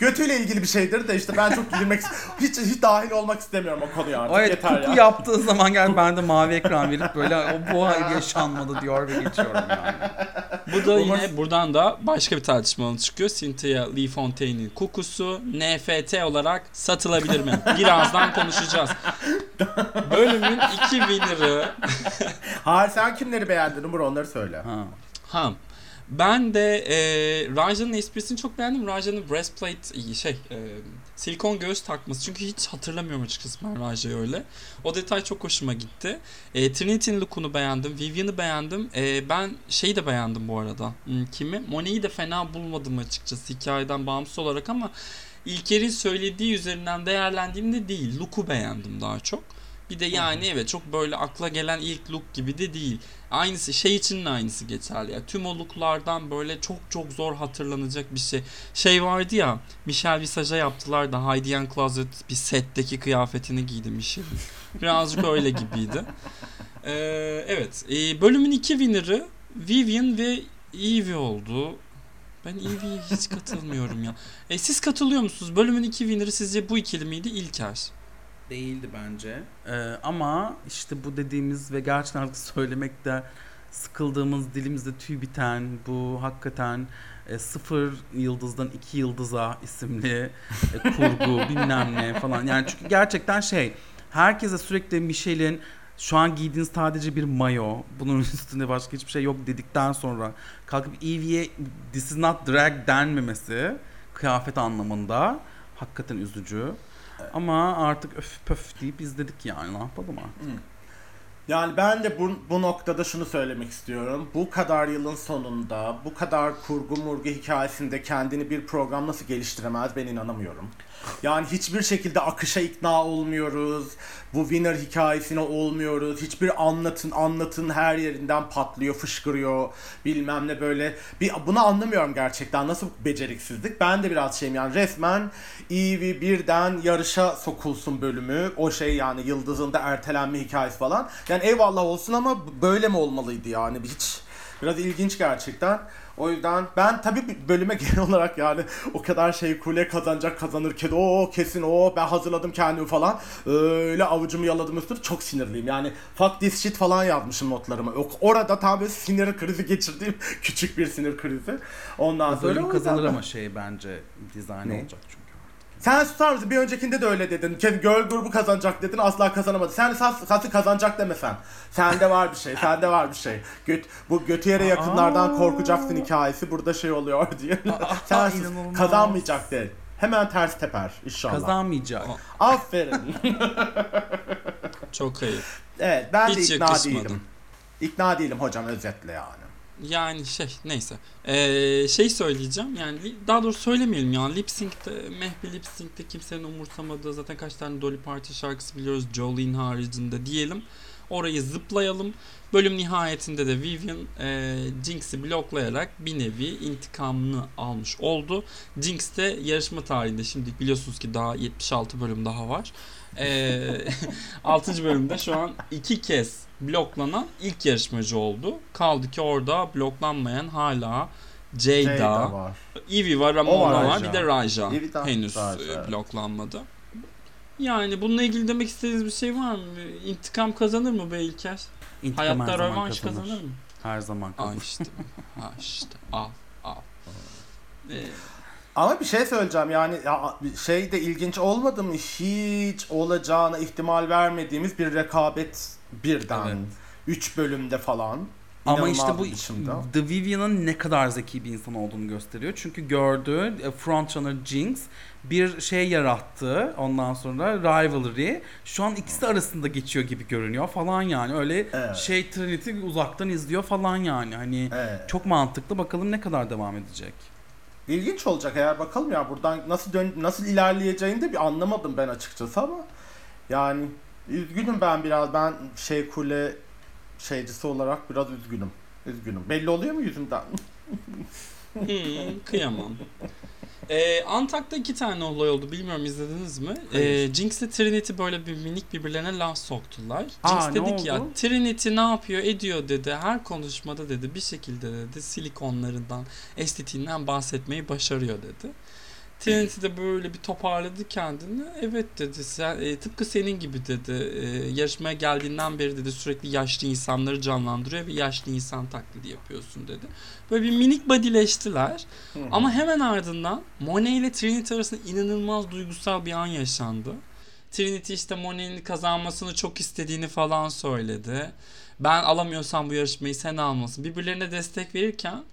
Götüyle ilgili bir şeydir de işte ben çok girmek hiç hiç dahil olmak istemiyorum o konuya artık. Evet Yeter ya. yaptığı zaman gel ben de mavi ekran verip böyle o bu yaşanmadı diyor ve geçiyorum yani. Bu da yine buradan da başka bir tartışmalı çıkıyor. Cynthia Lee Fontaine'in kokusu NFT olarak satılabilir mi? Birazdan konuşacağız. Bölümün iki winner'ı [laughs] Hayır sen kimleri beğendin Umur onları söyle. Ha. Ha. Ben de e, Raja'nın esprisini çok beğendim. Raja'nın breastplate şey e, silikon göğüs takması. Çünkü hiç hatırlamıyorum açıkçası Raja'yı öyle. O detay çok hoşuma gitti. E, Trinity'nin look'unu beğendim. Vivian'ı beğendim. E, ben şeyi de beğendim bu arada. Hmm, kimi? Monet'i de fena bulmadım açıkçası hikayeden bağımsız olarak ama İlker'in söylediği üzerinden değerlendiğimde değil. Look'u beğendim daha çok. Bir de yani evet çok böyle akla gelen ilk look gibi de değil. Aynısı şey için de aynısı geçerli ya. Tüm o looklardan böyle çok çok zor hatırlanacak bir şey. Şey vardı ya Michelle Visage'a yaptılar da Heidi and Closet bir setteki kıyafetini giydi Michelle'in. [laughs] Birazcık öyle gibiydi. Ee, evet ee, bölümün iki winner'ı Vivian ve Evie oldu. Ben Evie'ye hiç katılmıyorum ya. E, siz katılıyor musunuz? Bölümün iki winner'ı sizce bu ikili miydi? İlker. Değildi bence. Ee, ama işte bu dediğimiz ve gerçekten artık söylemekte sıkıldığımız dilimizde tüy biten bu hakikaten e, sıfır yıldızdan iki yıldıza isimli e, kurgu [laughs] bilmem ne falan. Yani çünkü gerçekten şey herkese sürekli Michelle'in şu an giydiğiniz sadece bir mayo. Bunun üstünde başka hiçbir şey yok dedikten sonra kalkıp Evie'ye this is not drag denmemesi kıyafet anlamında hakikaten üzücü. Ama artık öf pöf deyip izledik yani ne yapalım artık. Yani ben de bu, bu noktada şunu söylemek istiyorum. Bu kadar yılın sonunda, bu kadar kurgu murgu hikayesinde kendini bir program nasıl geliştiremez ben inanamıyorum. Yani hiçbir şekilde akışa ikna olmuyoruz. Bu winner hikayesine olmuyoruz. Hiçbir anlatın anlatın her yerinden patlıyor, fışkırıyor. Bilmem ne böyle. Bir, bunu anlamıyorum gerçekten. Nasıl beceriksizlik? Ben de biraz şeyim yani resmen Evie birden yarışa sokulsun bölümü. O şey yani yıldızın da ertelenme hikayesi falan. Yani eyvallah olsun ama böyle mi olmalıydı yani? Hiç biraz ilginç gerçekten. O yüzden ben tabii bölüme [laughs] genel olarak yani o kadar şey kule kazanacak kazanırken o kesin o ben hazırladım kendimi falan öyle avucumu yaladım üstüne çok sinirliyim yani fuck this shit falan yazmışım notlarıma. Yok orada tam böyle sinir krizi geçirdiğim [laughs] küçük bir sinir krizi. Ondan sonra Bölüm kazanır ama şey bence dizayn olacak çünkü. Sen susar mısın? Bir öncekinde de öyle dedin. Girl grubu kazanacak dedin asla kazanamadı. Sen sas- sası kazanacak demesen. Sende var bir şey. Sende var bir şey. Göt, bu götü yere yakınlardan Aa. korkacaksın hikayesi burada şey oluyor [laughs] diye. [laughs] Sen inanılmaz. kazanmayacak de. Hemen ters teper inşallah. Kazanmayacak. Aferin. [laughs] Çok hayır. evet ben Hiç de ikna değilim. İkna değilim hocam özetle yani. Yani şey neyse. Ee, şey söyleyeceğim yani daha doğrusu söylemeyelim ya. Lip Sync'te, Mehbi Lip Sync'te kimsenin umursamadığı zaten kaç tane Dolly Parton şarkısı biliyoruz Jolene haricinde diyelim. Orayı zıplayalım. Bölüm nihayetinde de Vivian e, Jinx'i bloklayarak bir nevi intikamını almış oldu. Jinx de yarışma tarihinde şimdi biliyorsunuz ki daha 76 bölüm daha var. [laughs] E, 6. bölümde şu an iki kez bloklanan ilk yarışmacı oldu. Kaldı ki orada bloklanmayan hala Jada, Jada var. Evie var var. Raja. bir de Raja Evie de- henüz Raja, e, evet. bloklanmadı. Yani bununla ilgili demek istediğiniz bir şey var mı? İntikam kazanır mı be İlker? İntikam Hayatta rövanş kazanır mı? Her zaman Aa kazanır. işte. [laughs] ha işte. Al al. Ee, Ama bir şey söyleyeceğim yani ya, şey de ilginç olmadı mı? Hiç olacağına ihtimal vermediğimiz bir rekabet birden. Evet. 3 bölümde falan. Ama işte bu biçimde. The Vivian'ın ne kadar zeki bir insan olduğunu gösteriyor. Çünkü gördüğü e, frontrunner Jinx bir şey yarattı. Ondan sonra rivalry. Şu an ikisi arasında geçiyor gibi görünüyor falan yani. Öyle Evet. şey Trinity uzaktan izliyor falan yani. Hani Evet. çok mantıklı. Bakalım ne kadar devam edecek. İlginç olacak eğer bakalım ya buradan nasıl dön nasıl ilerleyeceğini de bir anlamadım ben açıkçası ama yani üzgünüm ben biraz ben şey kule şeycisi olarak biraz üzgünüm. Üzgünüm. Belli oluyor mu yüzümden? [laughs] Hmm, kıyamam. Ee, Antak'ta iki tane olay oldu. Bilmiyorum izlediniz mi? Ee, Jinx ile Trinity böyle bir minik birbirlerine laf soktular. Aa, Jinx ne dedi ki ya? Trinity ne yapıyor ediyor dedi. Her konuşmada dedi bir şekilde dedi silikonlarından, estetiğinden bahsetmeyi başarıyor dedi. Trinity de böyle bir toparladı kendini. Evet dedi. Sen, e, tıpkı senin gibi dedi. E, yarışmaya geldiğinden beri dedi sürekli yaşlı insanları canlandırıyor ve yaşlı insan taklidi yapıyorsun dedi. Böyle bir minik badileştiler. Ama hemen ardından Monet ile Trinity arasında inanılmaz duygusal bir an yaşandı. Trinity işte Monet'in kazanmasını çok istediğini falan söyledi. Ben alamıyorsam bu yarışmayı sen almasın. Birbirlerine destek verirken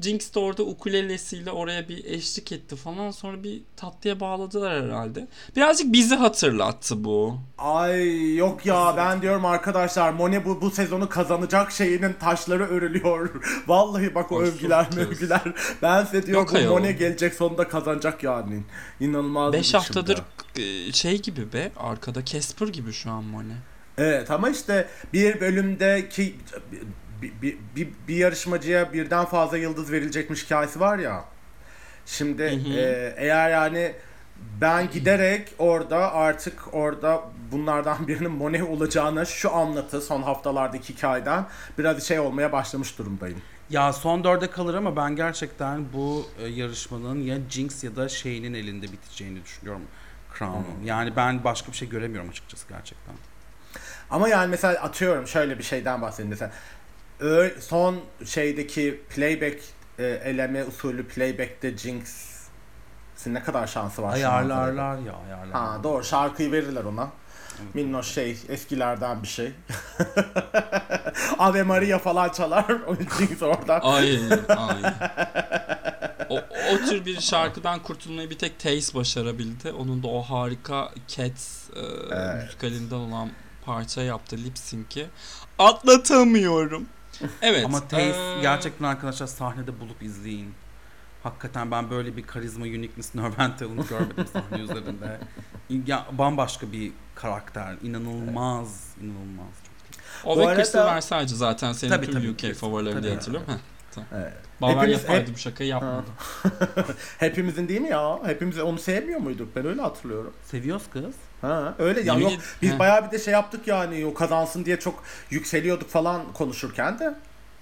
Jinx de orada ukulelesiyle oraya bir eşlik etti falan. Sonra bir tatlıya bağladılar herhalde. Birazcık bizi hatırlattı bu. Ay yok ya ben diyorum arkadaşlar Mone bu bu sezonu kazanacak şeyinin taşları örülüyor. [laughs] Vallahi bak o Ay, övgüler mövgüler. Ben size diyorum Yok bu. Mone gelecek sonunda kazanacak yani. İnanılmaz bir 5 biçimde. haftadır e, şey gibi be arkada Casper gibi şu an Monet. Evet ama işte bir bölümdeki bir, bir, bir, bir yarışmacıya birden fazla yıldız verilecekmiş hikayesi var ya. Şimdi Hı hı. e, eğer yani ben giderek orada artık orada bunlardan birinin Monet olacağını şu anlatı son haftalardaki hikayeden biraz şey olmaya başlamış durumdayım. Ya son dörde kalır ama ben gerçekten bu e, yarışmanın ya Jinx ya da şeyinin elinde biteceğini düşünüyorum. Crown'un. Yani ben başka bir şey göremiyorum açıkçası gerçekten. Ama yani mesela atıyorum şöyle bir şeyden bahsedeyim mesela. Son şeydeki playback e, eleme usulü playback'te Jinx'in ne kadar şansı var? Ayarlarlar ya ayarlarlar. Ha doğru şarkıyı verirler ona. Minnoş şey eskilerden bir şey. [laughs] Ave Maria falan çalar. [laughs] O Jinx orada. Ay ay. [laughs] O, o tür bir şarkıdan kurtulmayı bir tek Taze başarabildi. Onun da o harika Cats e, Evet. müzikalinden olan parça yaptı lip sync'i. Atlatamıyorum. Evet. Ama Taze e, gerçekten arkadaşlar sahnede bulup izleyin. Hakikaten ben böyle bir karizma, uniqueness, nerve talent görmedim [laughs] sahne üzerinde. Ya, bambaşka bir karakter. İnanılmaz, inanılmaz. Çok O Bu ve arada- Crystal Versace zaten senin Tabii, tüm tabii, UK Crystal. favorilerin Tabii. diye hatırlıyorum. Heh. Evet. Baver Hepimiz- yapardı hep- bu şakayı yapmadı. [laughs] Hepimizin değil mi ya? Hepimiz onu sevmiyor muyduk? Ben öyle hatırlıyorum. Seviyoruz kız. Ha, öyle ya yok. Biz Heh. bayağı bir de şey yaptık yani o kazansın diye çok yükseliyorduk falan konuşurken de.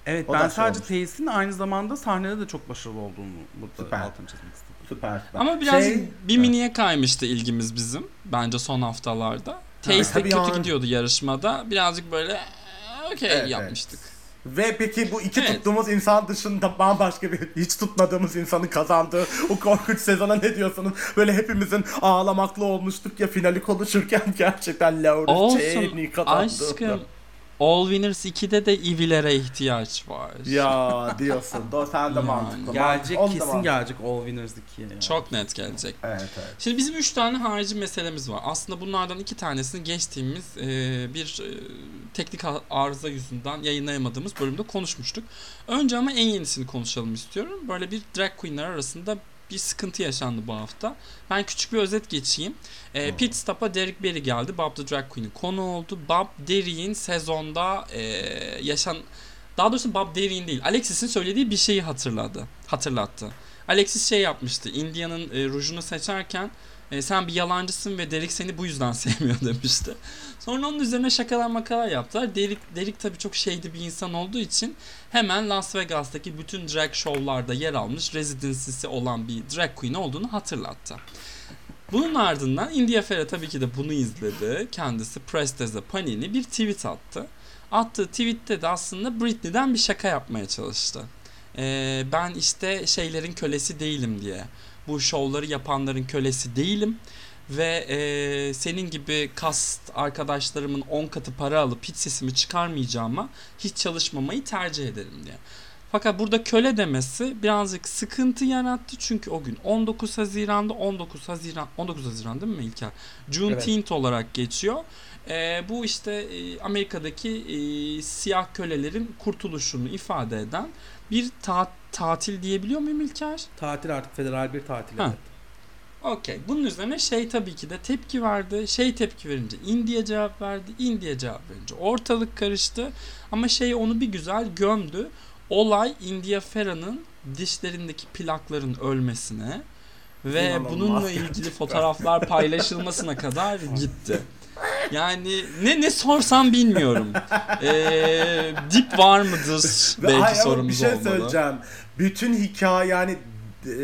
Evet O ben şey sadece olmuş. Taze'in aynı zamanda sahnede de çok başarılı olduğunu burada Süper. altını çizmek istedim. Süper. süper. Ama biraz Şey- bir miniye kaymıştı ilgimiz bizim. Bence son haftalarda. Taze de kötü yani. gidiyordu yarışmada. Birazcık böyle "Ee, okey Evet, yapmıştık. Ve peki bu iki Evet. tuttuğumuz insan dışında bambaşka bir hiç tutmadığımız insanın kazandığı o korkunç sezona ne diyorsunuz? Böyle hepimizin ağlamaklı olmuştuk ya finali konuşurken [laughs] gerçekten Laura Cheney kazandı. aşkım. All Winners 2'de de Evil'lere ihtiyaç var. Ya diyorsun. Do sen de Yani mantıklı. Gelecek Onu kesin gelecek All Winners 2'ye. ya. Çok net gelecek. Evet evet. Şimdi bizim üç tane harici meselemiz var. Aslında bunlardan iki tanesini geçtiğimiz e, bir e, teknik arıza yüzünden yayınlayamadığımız bölümde konuşmuştuk. Önce ama en yenisini konuşalım istiyorum. Böyle bir drag queenler arasında bir sıkıntı yaşandı bu hafta. Ben küçük bir özet geçeyim. E, Hmm. pit stop'a Derek Barry geldi. Bob the Drag Queen'in konu oldu. Bob Derry'in sezonda e, yaşan... Daha doğrusu Bob Derry'in değil. Alexis'in söylediği bir şeyi hatırladı. Hatırlattı. Alexis şey yapmıştı. India'nın e, rujunu seçerken e, sen bir yalancısın ve Derek seni bu yüzden [laughs] sevmiyor demişti. Sonra onun üzerine şakalar makalar yaptılar. Derek, Derek tabii çok şeydi bir insan olduğu için hemen Las Vegas'taki bütün drag show'larda yer almış residency'si olan bir drag queen olduğunu hatırlattı. Bunun ardından India Ferre tabii ki de bunu izledi. Kendisi a Panini bir tweet attı. Attığı tweette de aslında Britney'den bir şaka yapmaya çalıştı. Ee, ben işte şeylerin kölesi değilim diye. Bu şovları yapanların kölesi değilim. ve e, senin gibi kast arkadaşlarımın 10 katı para alıp hiç sesimi çıkarmayacağıma hiç çalışmamayı tercih ederim diye. Fakat burada köle demesi birazcık sıkıntı yarattı çünkü o gün 19 Haziran'da 19 Haziran 19 Haziran değil mi İlker? Juneteenth olarak geçiyor. Ee, bu işte e, Amerika'daki e, siyah kölelerin kurtuluşunu ifade eden bir ta- tatil diyebiliyor muyum İlker? Tatil artık federal bir tatil. Evet. Okey. Bunun üzerine şey tabii ki de tepki verdi. Şey tepki verince India cevap verdi. India cevap verince ortalık karıştı. Ama şey onu bir güzel gömdü. Olay India Ferra'nın dişlerindeki plakların ölmesine ve İnanılmaz bununla ilgili fotoğraflar paylaşılmasına kadar gitti. Yani ne ne sorsam bilmiyorum. Ee, dip var mıdır? Belki hayır sorumuz bir şey olmalı. söyleyeceğim. Bütün hikaye yani e,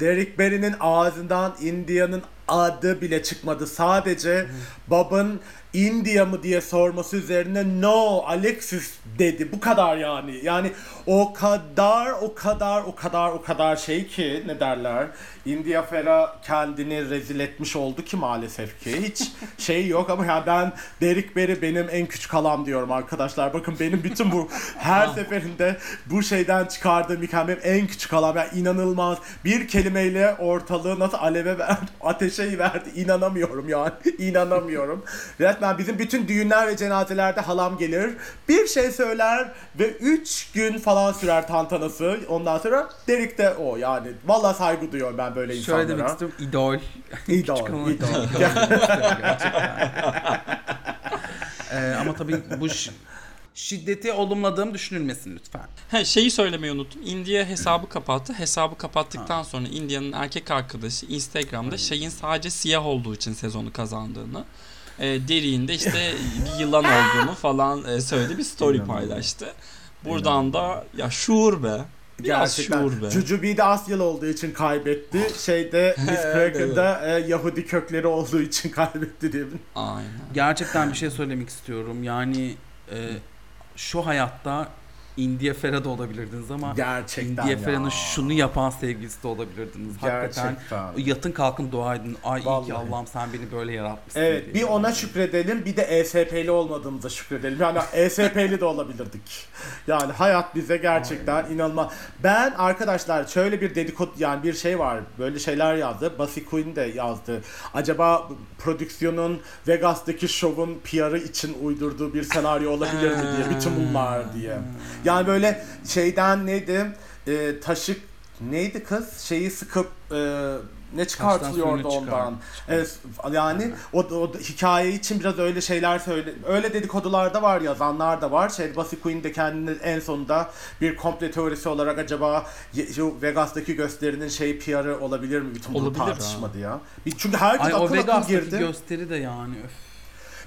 Derek Barry'nin ağzından India'nın adı bile çıkmadı. Sadece Bob'ın India mı diye sorması üzerine no Alexis dedi. Bu kadar yani. Yani o kadar o kadar o kadar o kadar şey ki ne derler. India Ferah kendini rezil etmiş oldu ki maalesef ki. Hiç [laughs] şey yok ama ya ben Derek Barry benim en küçük halam diyorum arkadaşlar. Bakın benim bütün bu her seferinde bu şeyden çıkardığım hikaye benim en küçük halam. Yani inanılmaz. Bir kelimeyle ortalığı nasıl aleve verdi, [laughs] ateşe verdi. İnanamıyorum yani. [laughs] İnanamıyorum. Resmen bizim bütün düğünler ve cenazelerde halam gelir. Bir şey söyler ve 3 gün falan sürer tantanası. Ondan sonra Derek de o yani. Vallahi saygı duyuyorum ben böyle insanlara. Şöyle demek istiyorum. idol. [laughs] İdol, idol. [laughs] idol. Ee, ama tabii bu şi- şiddeti olumladığım düşünülmesin lütfen. He şeyi söylemeyi unuttum. India hesabı kapattı. Hesabı kapattıktan sonra India'nın erkek arkadaşı Instagram'da şeyin sadece siyah olduğu için sezonu kazandığını, e, deriğinde işte bir yılan olduğunu falan e, söyledi. Bir story paylaştı. Buradan da ya şuur be. Biraz Gerçekten. şuur be. Jujubee'de Asyalı olduğu için kaybetti. Şeyde [laughs] Miss Evet, Cracker'da e, Yahudi kökleri olduğu için kaybetti diye. Aynen. Gerçekten bir şey söylemek istiyorum. Yani e, şu hayatta India Ferah da olabilirdiniz ama Gerçekten India. Ferah'ın şunu yapan sevgilisi de olabilirdiniz. Hakikaten Gerçekten. yatın kalkın dua edin. Ay iyi ki. Allah'ım sen beni böyle yaratmışsın. Evet diye. bir ona şükredelim bir de ESP'li olmadığımıza şükredelim. Yani [laughs] ESP'li de olabilirdik. Yani hayat bize gerçekten inanılmaz. Ben arkadaşlar şöyle bir dedikodu yani bir şey var. Böyle şeyler yazdı. Buffy Quinn de yazdı. Acaba prodüksiyonun Vegas'taki şovun PR'ı için uydurduğu bir senaryo olabilir mi diye. Bütün bunlar diye. Yani böyle şeyden neydi? Ee, taşık neydi kız? Şeyi sıkıp e, ne çıkartılıyordu çıkar- ondan? Evet, yani o, o hikaye için biraz öyle şeyler söyle. Öyle dedikodular da var, yazanlar da var. Şey Buffy Quinn de kendini en sonunda bir komple teorisi olarak acaba şu Vegas'taki gösterinin şey PR'ı olabilir mi? Bütün Olabilir tartışmadı ya. Çünkü herkes Ay akıl akıl Vegas'taki girdi. gösteri de yani öf.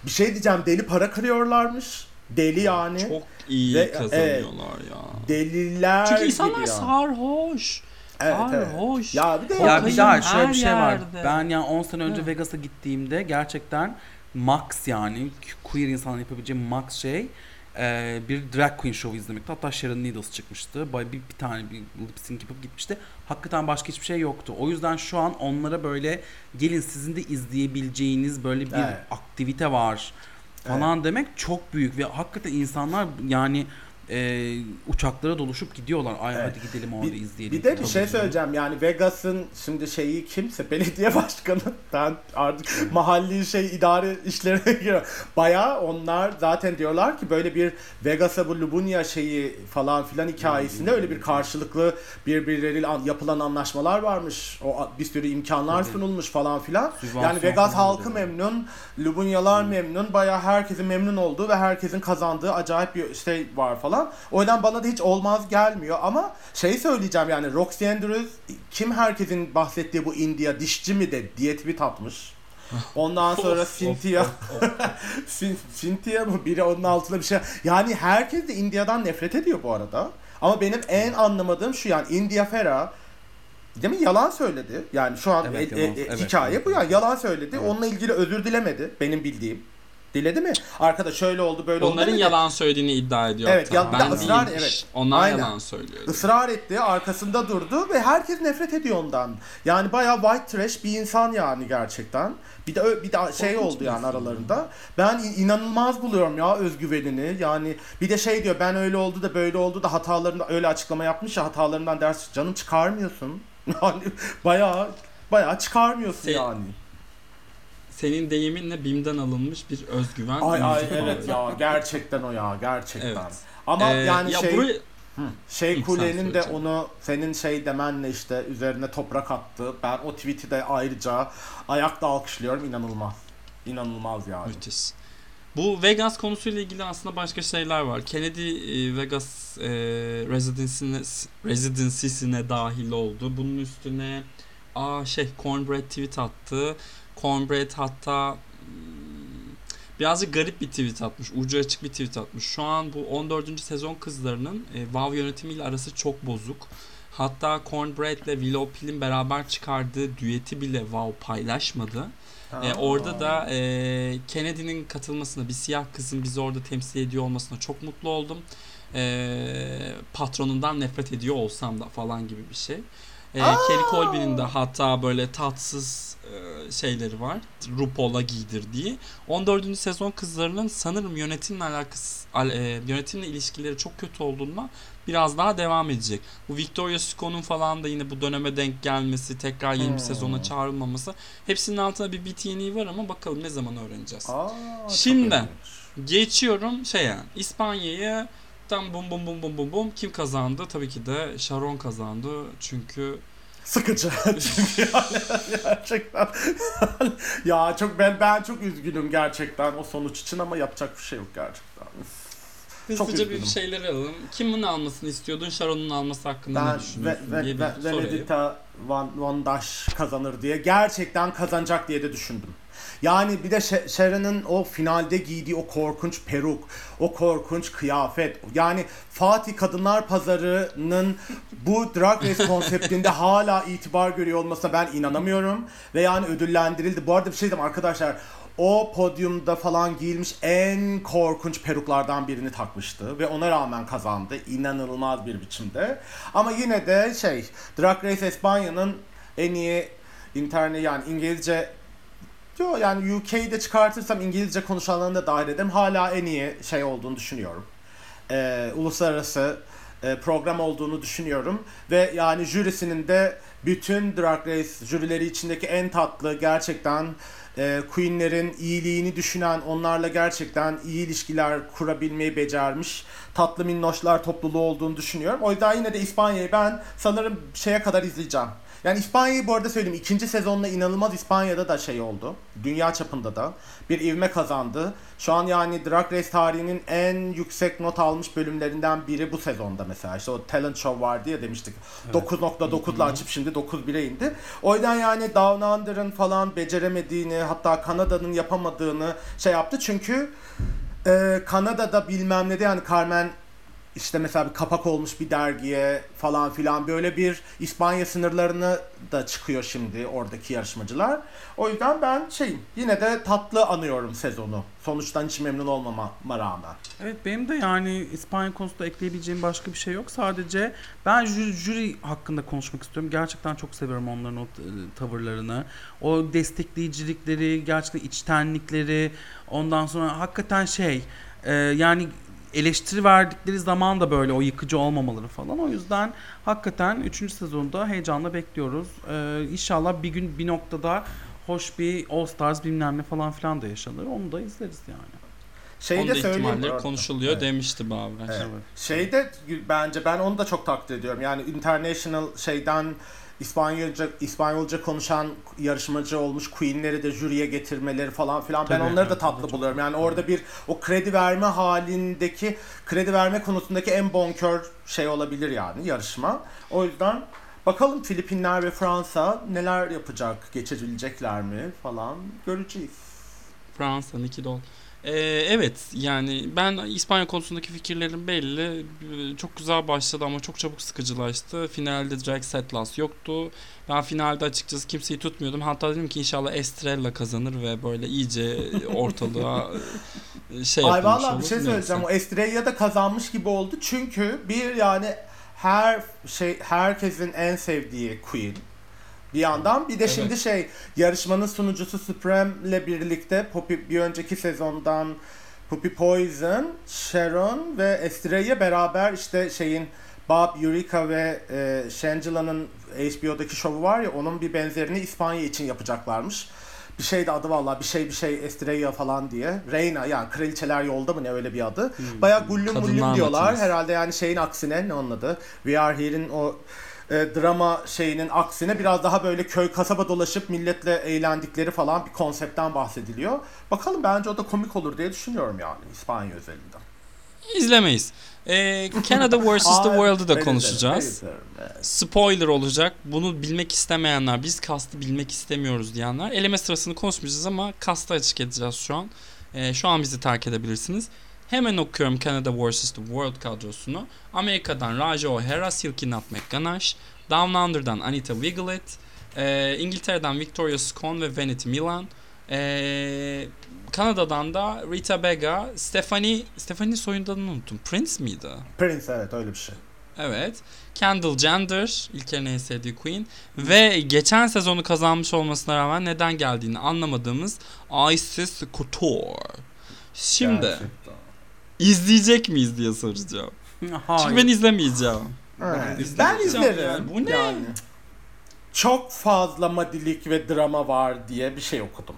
bir şey diyeceğim deli para kırıyorlarmış. Deli yani. Çok iyi Ve- kazanıyorlar ya. Deliler Çünkü insanlar sarhoş. Evet, evet. sarhoş. Ya bir de Ya bir daha şöyle her bir şey var. yerde. Ben yani 10 sene önce. Vegas'a gittiğimde gerçekten max yani queer insanların yapabileceği max şey e, bir drag queen show izlemekti. Hatta Sharon Needles çıkmıştı. Bay bir, bir tane bir lip sync yapıp gitmişti. Hakikaten başka hiçbir şey yoktu. O yüzden şu an onlara böyle gelin sizin de izleyebileceğiniz böyle bir Evet. aktivite var falan demek çok büyük ve hakikaten insanlar yani e, uçaklara doluşup gidiyorlar. Ay Evet. hadi gidelim orada Bir, izleyelim. bir de bir şey söyleyeceğim yani Vegas'ın şimdi şeyi kimse [laughs] belediye başkanı ben artık [laughs] mahalli şey idare işlerine giriyorum. Baya onlar zaten diyorlar ki böyle bir Vegas'a bu Lubunya şeyi falan filan hikayesinde öyle bir karşılıklı birbirleriyle an- yapılan anlaşmalar varmış. O bir sürü imkanlar sunulmuş falan filan. Sübvansiyon Yani Vegas halkı memnun, Lubunyalar memnun. Baya herkesin memnun olduğu ve herkesin kazandığı acayip bir şey var falan. O yüzden bana da hiç olmaz gelmiyor ama şey söyleyeceğim yani Roxy Andrews kim herkesin bahsettiği bu India dişçi mi de diyet bir tatmış. Ondan sonra Cynthia [laughs] Cynthia mı biri onun altında bir şey. Yani herkes de India'dan nefret ediyor bu arada. Ama benim en anlamadığım şu yani India Ferah Değil mi? Yalan söyledi. Yani şu an Evet, e- e- e- evet, hikaye evet, bu ya. Yalan söyledi. Evet. Onunla ilgili özür dilemedi benim bildiğim. Diledi mi? Arkada şöyle oldu böyle oldu. Onların demedi. yalan söylediğini iddia ediyor. Evet, ya- ben ısrar- değilmiş. evet. Onlar Aynen. yalan söylüyor. Israr etti, arkasında durdu ve herkes nefret ediyor ondan. Yani bayağı white trash bir insan yani gerçekten. Bir de bir de şey Korkunç oldu yani aralarında. Ben in- inanılmaz buluyorum ya özgüvenini. Yani bir de şey diyor ben öyle oldu da böyle oldu da hatalarında öyle açıklama yapmış ya hatalarından ders canım çıkarmıyorsun. [laughs] Yani bayağı bayağı çıkarmıyorsun Se- yani. Senin deyiminle BİM'den alınmış bir özgüven. Ay ay evet ya gerçekten o ya gerçekten. Evet. Ama Ee, yani ya şey buraya- Şey Kule'nin de onu senin şey demenle işte üzerine toprak attı. Ben o tweet'i de ayrıca ayakta alkışlıyorum. İnanılmaz. İnanılmaz yani. Müthiş. Bu Vegas konusuyla ilgili aslında başka şeyler var. Kennedy e, Vegas e, residency'sine, residency'sine dahil oldu. Bunun üstüne aa şey Cornbread tweet attı. Cornbread hatta hmm, birazcık garip bir tweet atmış. Ucu açık bir tweet atmış. Şu an bu 14. sezon kızlarının e, WoW yönetimiyle arası çok bozuk. Hatta Cornbread ile Willow Pill'in beraber çıkardığı düeti bile WoW paylaşmadı. E, orada da e, Kennedy'nin katılmasına, bir siyah kızın bizi orada temsil ediyor olmasına çok mutlu oldum. E, patronundan nefret ediyor olsam da falan gibi bir şey. E, Kelly Colby'nin de hatta böyle tatsız e, şeyleri var. RuPaul'a giydirdiği. 14. sezon kızlarının sanırım yönetimle alakası al- e, yönetimle ilişkileri çok kötü olduğunda biraz daha devam edecek. Bu Victoria Scott'un falan da yine bu döneme denk gelmesi, tekrar yeni bir Hmm. sezona çağrılmaması. Hepsinin altında bir BTN'i var ama bakalım ne zaman öğreneceğiz. Aa, Şimdi. Geçiyorum şeye. İspanya'yı tam bum bum bum bum bum bum kim kazandı? Tabii ki de Sharon kazandı. Çünkü Sıkıcı. Gerçekten. [laughs] ya çok ben ben çok üzgünüm gerçekten o sonuç için ama yapacak bir şey yok gerçekten. Çok hızlıca bir şeyler alalım. Kimin almasını istiyordun? Sharon'un alması hakkında Ben ne düşünüyorsun ve, ve, ve. Venedita Van, Van Dash kazanır diye gerçekten kazanacak diye de düşündüm. Yani bir de Sharon'ın o finalde giydiği o korkunç peruk, o korkunç kıyafet. Yani Fatih Kadınlar Pazarı'nın bu Drag Race konseptinde hala itibar görüyor olmasına ben inanamıyorum. Ve yani ödüllendirildi. Bu arada bir şey diyeyim arkadaşlar. O podyumda falan giyilmiş en korkunç peruklardan birini takmıştı ve ona rağmen kazandı inanılmaz bir biçimde. Ama yine de şey Drag Race Espanya'nın en iyi internet yani İngilizce Yo yani UK'de çıkartırsam İngilizce konuşanlarını da dahil ederim. Hala en iyi şey olduğunu düşünüyorum. Ee, uluslararası e, program olduğunu düşünüyorum. Ve yani jürisinin de bütün Drag Race jürileri içindeki en tatlı gerçekten e, Queen'lerin iyiliğini düşünen, onlarla gerçekten iyi ilişkiler kurabilmeyi becermiş tatlı minnoşlar topluluğu olduğunu düşünüyorum. O yüzden yine de İspanya'yı ben sanırım şeye kadar izleyeceğim. Yani İspanya'yı bu arada söyleyeyim. ikinci sezonla inanılmaz İspanya'da da şey oldu. Dünya çapında da bir ivme kazandı. Şu an yani Drag Race tarihinin en yüksek not almış bölümlerinden biri bu sezonda mesela. İşte o talent show vardı ya demiştik. 9.9'la açıp şimdi 9.1'e indi. O yüzden yani Down Under'ın falan beceremediğini hatta Kanada'nın yapamadığını şey yaptı. Çünkü e, Kanada'da bilmem ne de yani Carmen işte mesela bir kapak olmuş bir dergiye falan filan böyle bir İspanya sınırlarını da çıkıyor şimdi oradaki yarışmacılar. O yüzden ben şeyim yine de tatlı anıyorum sezonu. Sonuçtan hiç memnun olmama rağmen. Evet benim de yani İspanya konusunda ekleyebileceğim başka bir şey yok. Sadece ben jüri, jüri hakkında konuşmak istiyorum. Gerçekten çok seviyorum onların o t- tavırlarını. O destekleyicilikleri, gerçekten içtenlikleri. Ondan sonra hakikaten şey e, yani eleştiri verdikleri zaman da böyle o yıkıcı olmamaları falan. O yüzden hakikaten 3. sezonda heyecanla bekliyoruz. E, inşallah bir gün bir noktada hoş bir All Stars bilmem ne falan filan da yaşanır. Onu da izleriz yani. Şeyi Onun da ihtimalleri konuşuluyor Evet. demişti Baver. Evet. Evet. Şeyde bence ben onu da çok takdir ediyorum. Yani international şeyden İspanyolca İspanyolca konuşan yarışmacı olmuş Queen'leri de jüriye getirmeleri falan filan ben Tabii, onları da evet, tatlı da çok buluyorum. Yani orada bir o kredi verme halindeki kredi verme konusundaki en bonkör şey olabilir yani yarışma. O yüzden bakalım Filipinler ve Fransa neler yapacak, geçebilecekler mi falan göreceğiz. Fransa, Niki Dol. Ee, evet yani ben İspanya konusundaki fikirlerim belli. Ee, Çok güzel başladı ama çok çabuk sıkıcılaştı. Finalde Drag Setlas yoktu. Ben finalde açıkçası kimseyi tutmuyordum. Hatta dedim ki inşallah Estrella kazanır ve böyle iyice ortalığa [laughs] e, şey Ay valla bir şey söyleyeceğim. O Estrella da kazanmış gibi oldu. Çünkü bir yani her şey herkesin en sevdiği Queen. Bir yandan bir de Evet. şimdi şey yarışmanın sunucusu Supreme'le birlikte Poppy bir önceki sezondan Poppy Poison, Sharon ve Estrella beraber işte şeyin Bob, Eureka ve e, Shangela-'nın HBO'daki şovu var ya onun bir benzerini İspanya için yapacaklarmış. Bir şey de adı vallahi bir şey bir şey Estrella falan diye. Reina yani kraliçeler yolda mı ne öyle bir adı. Bayağı gullüm mullüm diyorlar. Herhalde yani şeyin aksine ne onun adı? We Are Here'in o e, drama şeyinin aksine biraz daha böyle köy kasaba dolaşıp milletle eğlendikleri falan bir konseptten bahsediliyor. Bakalım bence o da komik olur diye düşünüyorum yani İspanya özelinde. İzlemeyiz. Ee, Canada [laughs] vs. the World'ı da konuşacağız. Spoiler olacak. Bunu bilmek istemeyenler, biz kastı bilmek istemiyoruz diyenler. Eleme sırasını konuşmayacağız ama kastı açık edeceğiz şu an. Ee, şu an bizi terk edebilirsiniz. Hemen okuyorum Canada vs. The World kadrosunu. Amerika'dan Raja O'Hara, Silky Nutmeg Ganache. Down Under'dan Anita Wiglet. Ee, İngiltere'den Victoria Scone ve Vanity Milan. Ee, Kanada'dan da Rita Bega, Stephanie, Stephanie soyundanını unuttum. Prince miydi? Prince evet öyle bir şey. Evet. Kendall Jenner, İlker'in en sevdiği Queen. Ve geçen sezonu kazanmış olmasına rağmen neden geldiğini anlamadığımız Isis Couture. Şimdi Gerçekten. İzleyecek miyiz diye soracağım. Hayır. Çünkü ben izlemeyeceğim. Evet. izleyeceğim Ben izlerim. yani. Bu ne? Yani. Çok fazla madilik ve drama var diye bir şey okudum.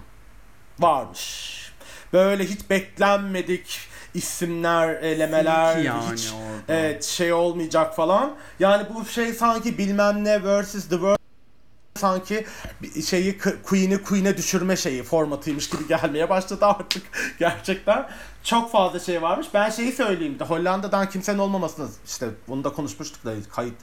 Varmış. Böyle hiç beklenmedik isimler, elemeler, Silky yani hiç orada. evet şey olmayacak falan. Yani bu şey sanki bilmem ne versus the world sanki şeyi Queen'i Queen'e düşürme şeyi formatıymış gibi gelmeye başladı artık [laughs] gerçekten. Çok fazla şey varmış. Ben şeyi söyleyeyim de Hollanda'dan kimsenin olmamasını işte bunu da konuşmuştuk da kayıt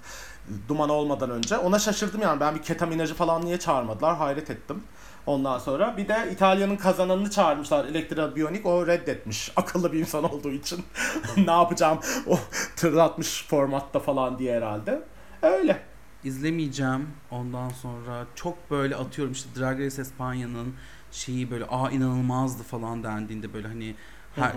duman olmadan önce. Ona şaşırdım yani ben bir ketaminacı falan niye çağırmadılar hayret ettim. Ondan sonra bir de İtalya'nın kazananını çağırmışlar Elektra Bionik o reddetmiş akıllı bir insan olduğu için [laughs] ne yapacağım o tırlatmış formatta falan diye herhalde. Öyle. İzlemeyeceğim. Ondan sonra çok böyle atıyorum işte Drag Race Espanya'nın şeyi böyle aa inanılmazdı falan dendiğinde böyle hani her,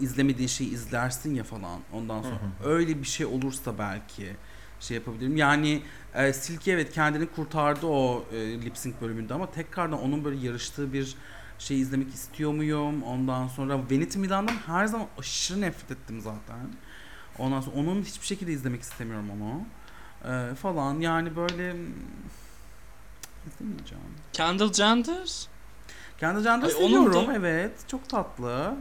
izlemediğin şeyi izlersin ya falan. Ondan sonra öyle bir şey olursa belki şey yapabilirim. Yani e, Silky evet kendini kurtardı o e, lip sync bölümünde ama tekrardan onun böyle yarıştığı bir şey izlemek istiyor muyum? Ondan sonra Vanity Milan'dan her zaman aşırı nefret ettim zaten. Ondan sonra onun hiçbir şekilde izlemek istemiyorum onu. Ee, falan yani böyle hmm, izlemeyeceğim. Kendall Jenner? Ay, onun seviyorum da- evet. Çok tatlı.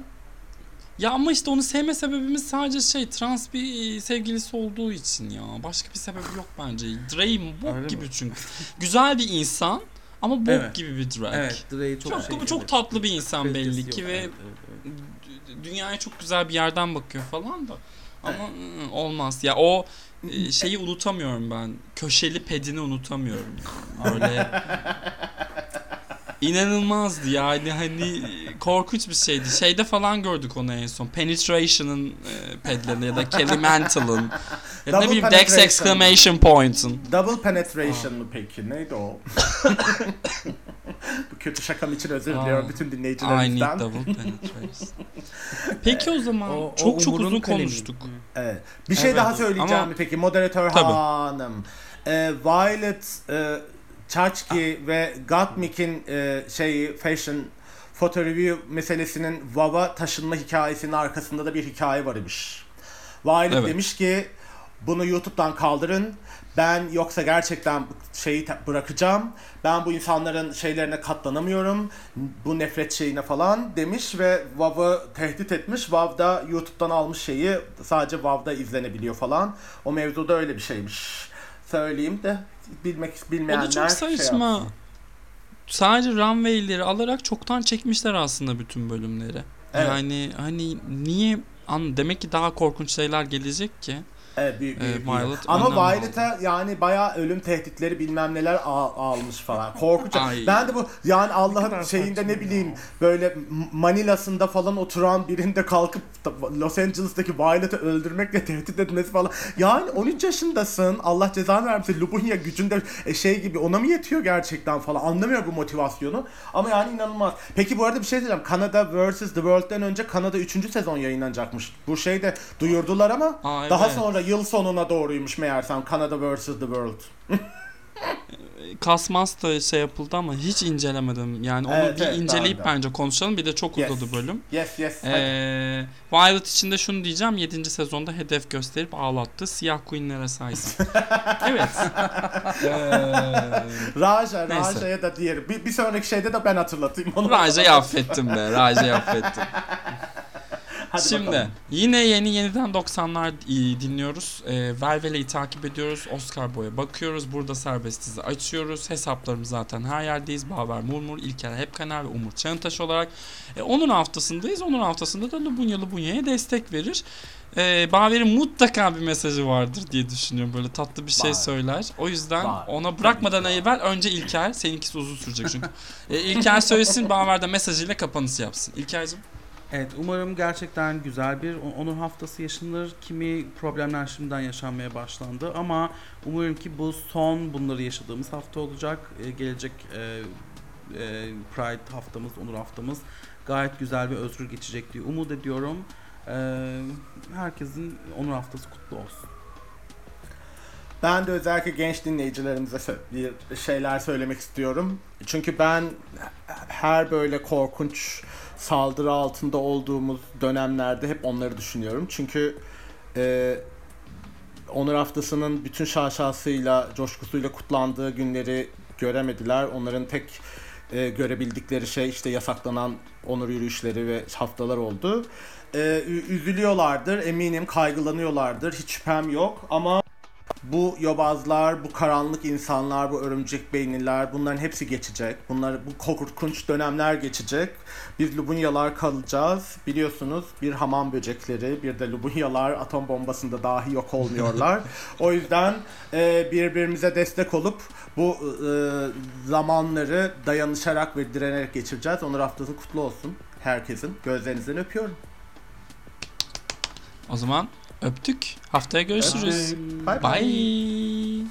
Ya ama işte onu sevme sebebimiz sadece şey trans bir sevgilisi olduğu için ya. Başka bir sebebi yok bence. Drake bok Öyle gibi mi? çünkü. Güzel bir insan ama bok Evet. gibi bir drag. Evet, Dre'yi çok Çok, şey, çok tatlı bir insan belli ki ve evet, evet, evet. dünyaya çok güzel bir yerden bakıyor falan da. Ama olmaz. Ya o e, şeyi unutamıyorum ben. Köşeli pedini unutamıyorum. Böyle [laughs] İnanılmazdı yani hani korkunç bir şeydi. Şeyde falan gördük onu en son. Penetration'ın e, pedlerini ya da Kelly Mantle'ın ya da ne Double bileyim Dex exclamation point'ın. Double penetration mı peki? Neydi o? [laughs] [laughs] Bu kötü şakam için özür diliyorum bütün I dinleyicilerimizden. need double penetration. [laughs] Peki o zaman O- o çok çok uzun kalemi. konuştuk. Evet. Bir şey Evet, daha söyleyeceğim ama- mi peki moderatör Tabii. hanım. Ee, Violet e, Chachki ve Gottmik'in e, şeyi fashion photo review meselesinin Vav'a taşınma hikayesinin arkasında da bir hikaye var imiş. Violet Evet. demiş ki bunu YouTube'dan kaldırın. Ben yoksa gerçekten şeyi bırakacağım. Ben bu insanların şeylerine katlanamıyorum. Bu nefret şeyine falan demiş ve Vav'ı tehdit etmiş. Vav da YouTube'dan almış şeyi sadece Vav'da izlenebiliyor falan. O mevzuda öyle bir şeymiş. Söyleyeyim de bilmek O bilmeyenler da çok şey saçma. yapsın. Sadece runway'leri alarak çoktan çekmişler aslında bütün bölümleri. Evet. Yani hani niye an demek ki daha korkunç şeyler gelecek ki. Evet, büyük, büyük, büyük. Violet Ama. Violet'a yani bayağı ölüm tehditleri bilmem neler al- almış falan. Korkunç. Ben de bu yani Allah'ın şeyinde ne bileyim böyle M- Manila'sında falan oturan birinde kalkıp Los Angeles'taki Violet'ı öldürmekle tehdit etmesi falan. Yani 13 yaşındasın. Allah cezanı vermesin. Lubunya gücünde e, şey gibi ona mı yetiyor gerçekten falan. Anlamıyor bu motivasyonu. Ama yani inanılmaz. Peki bu arada bir şey diyeceğim. Kanada vs. The World'den önce Kanada 3. sezon yayınlanacakmış. Bu şey de duyurdular ama Aa, daha evet. sonra yıl sonuna doğruymuş meğersem Kanada vs. The World. Kasmas da şey yapıldı ama hiç incelemedim. Yani onu Evet, bir evet, inceleyip bence konuşalım. Bir de çok Yes. uzadı bölüm. Yes yes. hadi. Ee, Violet için de şunu diyeceğim. 7. sezonda hedef gösterip ağlattı. Siyah Queen'lere saysın. [laughs] evet. [laughs] Ee, Raja. Raja'ya da diğeri. Bir, bir sonraki şeyde de ben hatırlatayım onu. Raja'yı affettim be. Raja'yı affettim. [laughs] Hadi Şimdi bakalım. yine yeni yeniden 90'lar i- dinliyoruz. E, Velvele'yi takip ediyoruz. Oscar Boy'a bakıyoruz. Burada serbestizi açıyoruz. Hesaplarımız zaten her yerdeyiz. Baver Murmur, İlker Hepkaner ve Umur Çağıntaş olarak. E, onun haftasındayız. Onun haftasında da Lubunya Lubunya'ya destek verir. E, Baver'in mutlaka bir mesajı vardır diye düşünüyorum. Böyle tatlı bir şey Var. söyler. O yüzden Var. ona bırakmadan ki evvel önce İlker. Seninkisi uzun sürecek çünkü. E, İlker söylesin Baver de mesajıyla kapanışı yapsın. İlker'cim. Evet umarım gerçekten güzel bir onur haftası yaşanır. Kimi problemler şimdiden yaşanmaya başlandı ama umarım ki bu son bunları yaşadığımız hafta olacak. Ee, gelecek e, e, Pride haftamız, onur haftamız gayet güzel ve özgür geçecek diye umut ediyorum. Ee, herkesin onur haftası kutlu olsun. Ben de özellikle genç dinleyicilerimize bir şeyler söylemek istiyorum. Çünkü ben her böyle korkunç saldırı altında olduğumuz dönemlerde hep onları düşünüyorum. Çünkü e, Onur Haftası'nın bütün şaşasıyla, coşkusuyla kutlandığı günleri göremediler. Onların tek e, görebildikleri şey işte yasaklanan onur yürüyüşleri ve haftalar oldu. E, üzülüyorlardır, eminim kaygılanıyorlardır, hiç şüphem yok ama bu yobazlar, bu karanlık insanlar, bu örümcek beyniler bunların hepsi geçecek. Bunlar bu korkunç dönemler geçecek. Biz Lubunyalar kalacağız. Biliyorsunuz bir hamam böcekleri, bir de Lubunyalar atom bombasında dahi yok olmuyorlar. [laughs] o yüzden e, birbirimize destek olup bu e, zamanları dayanışarak ve direnerek geçireceğiz. Onur haftası kutlu olsun herkesin. Gözlerinizden öpüyorum. O zaman Öptük. Haftaya görüşürüz. Bye. bye. bye.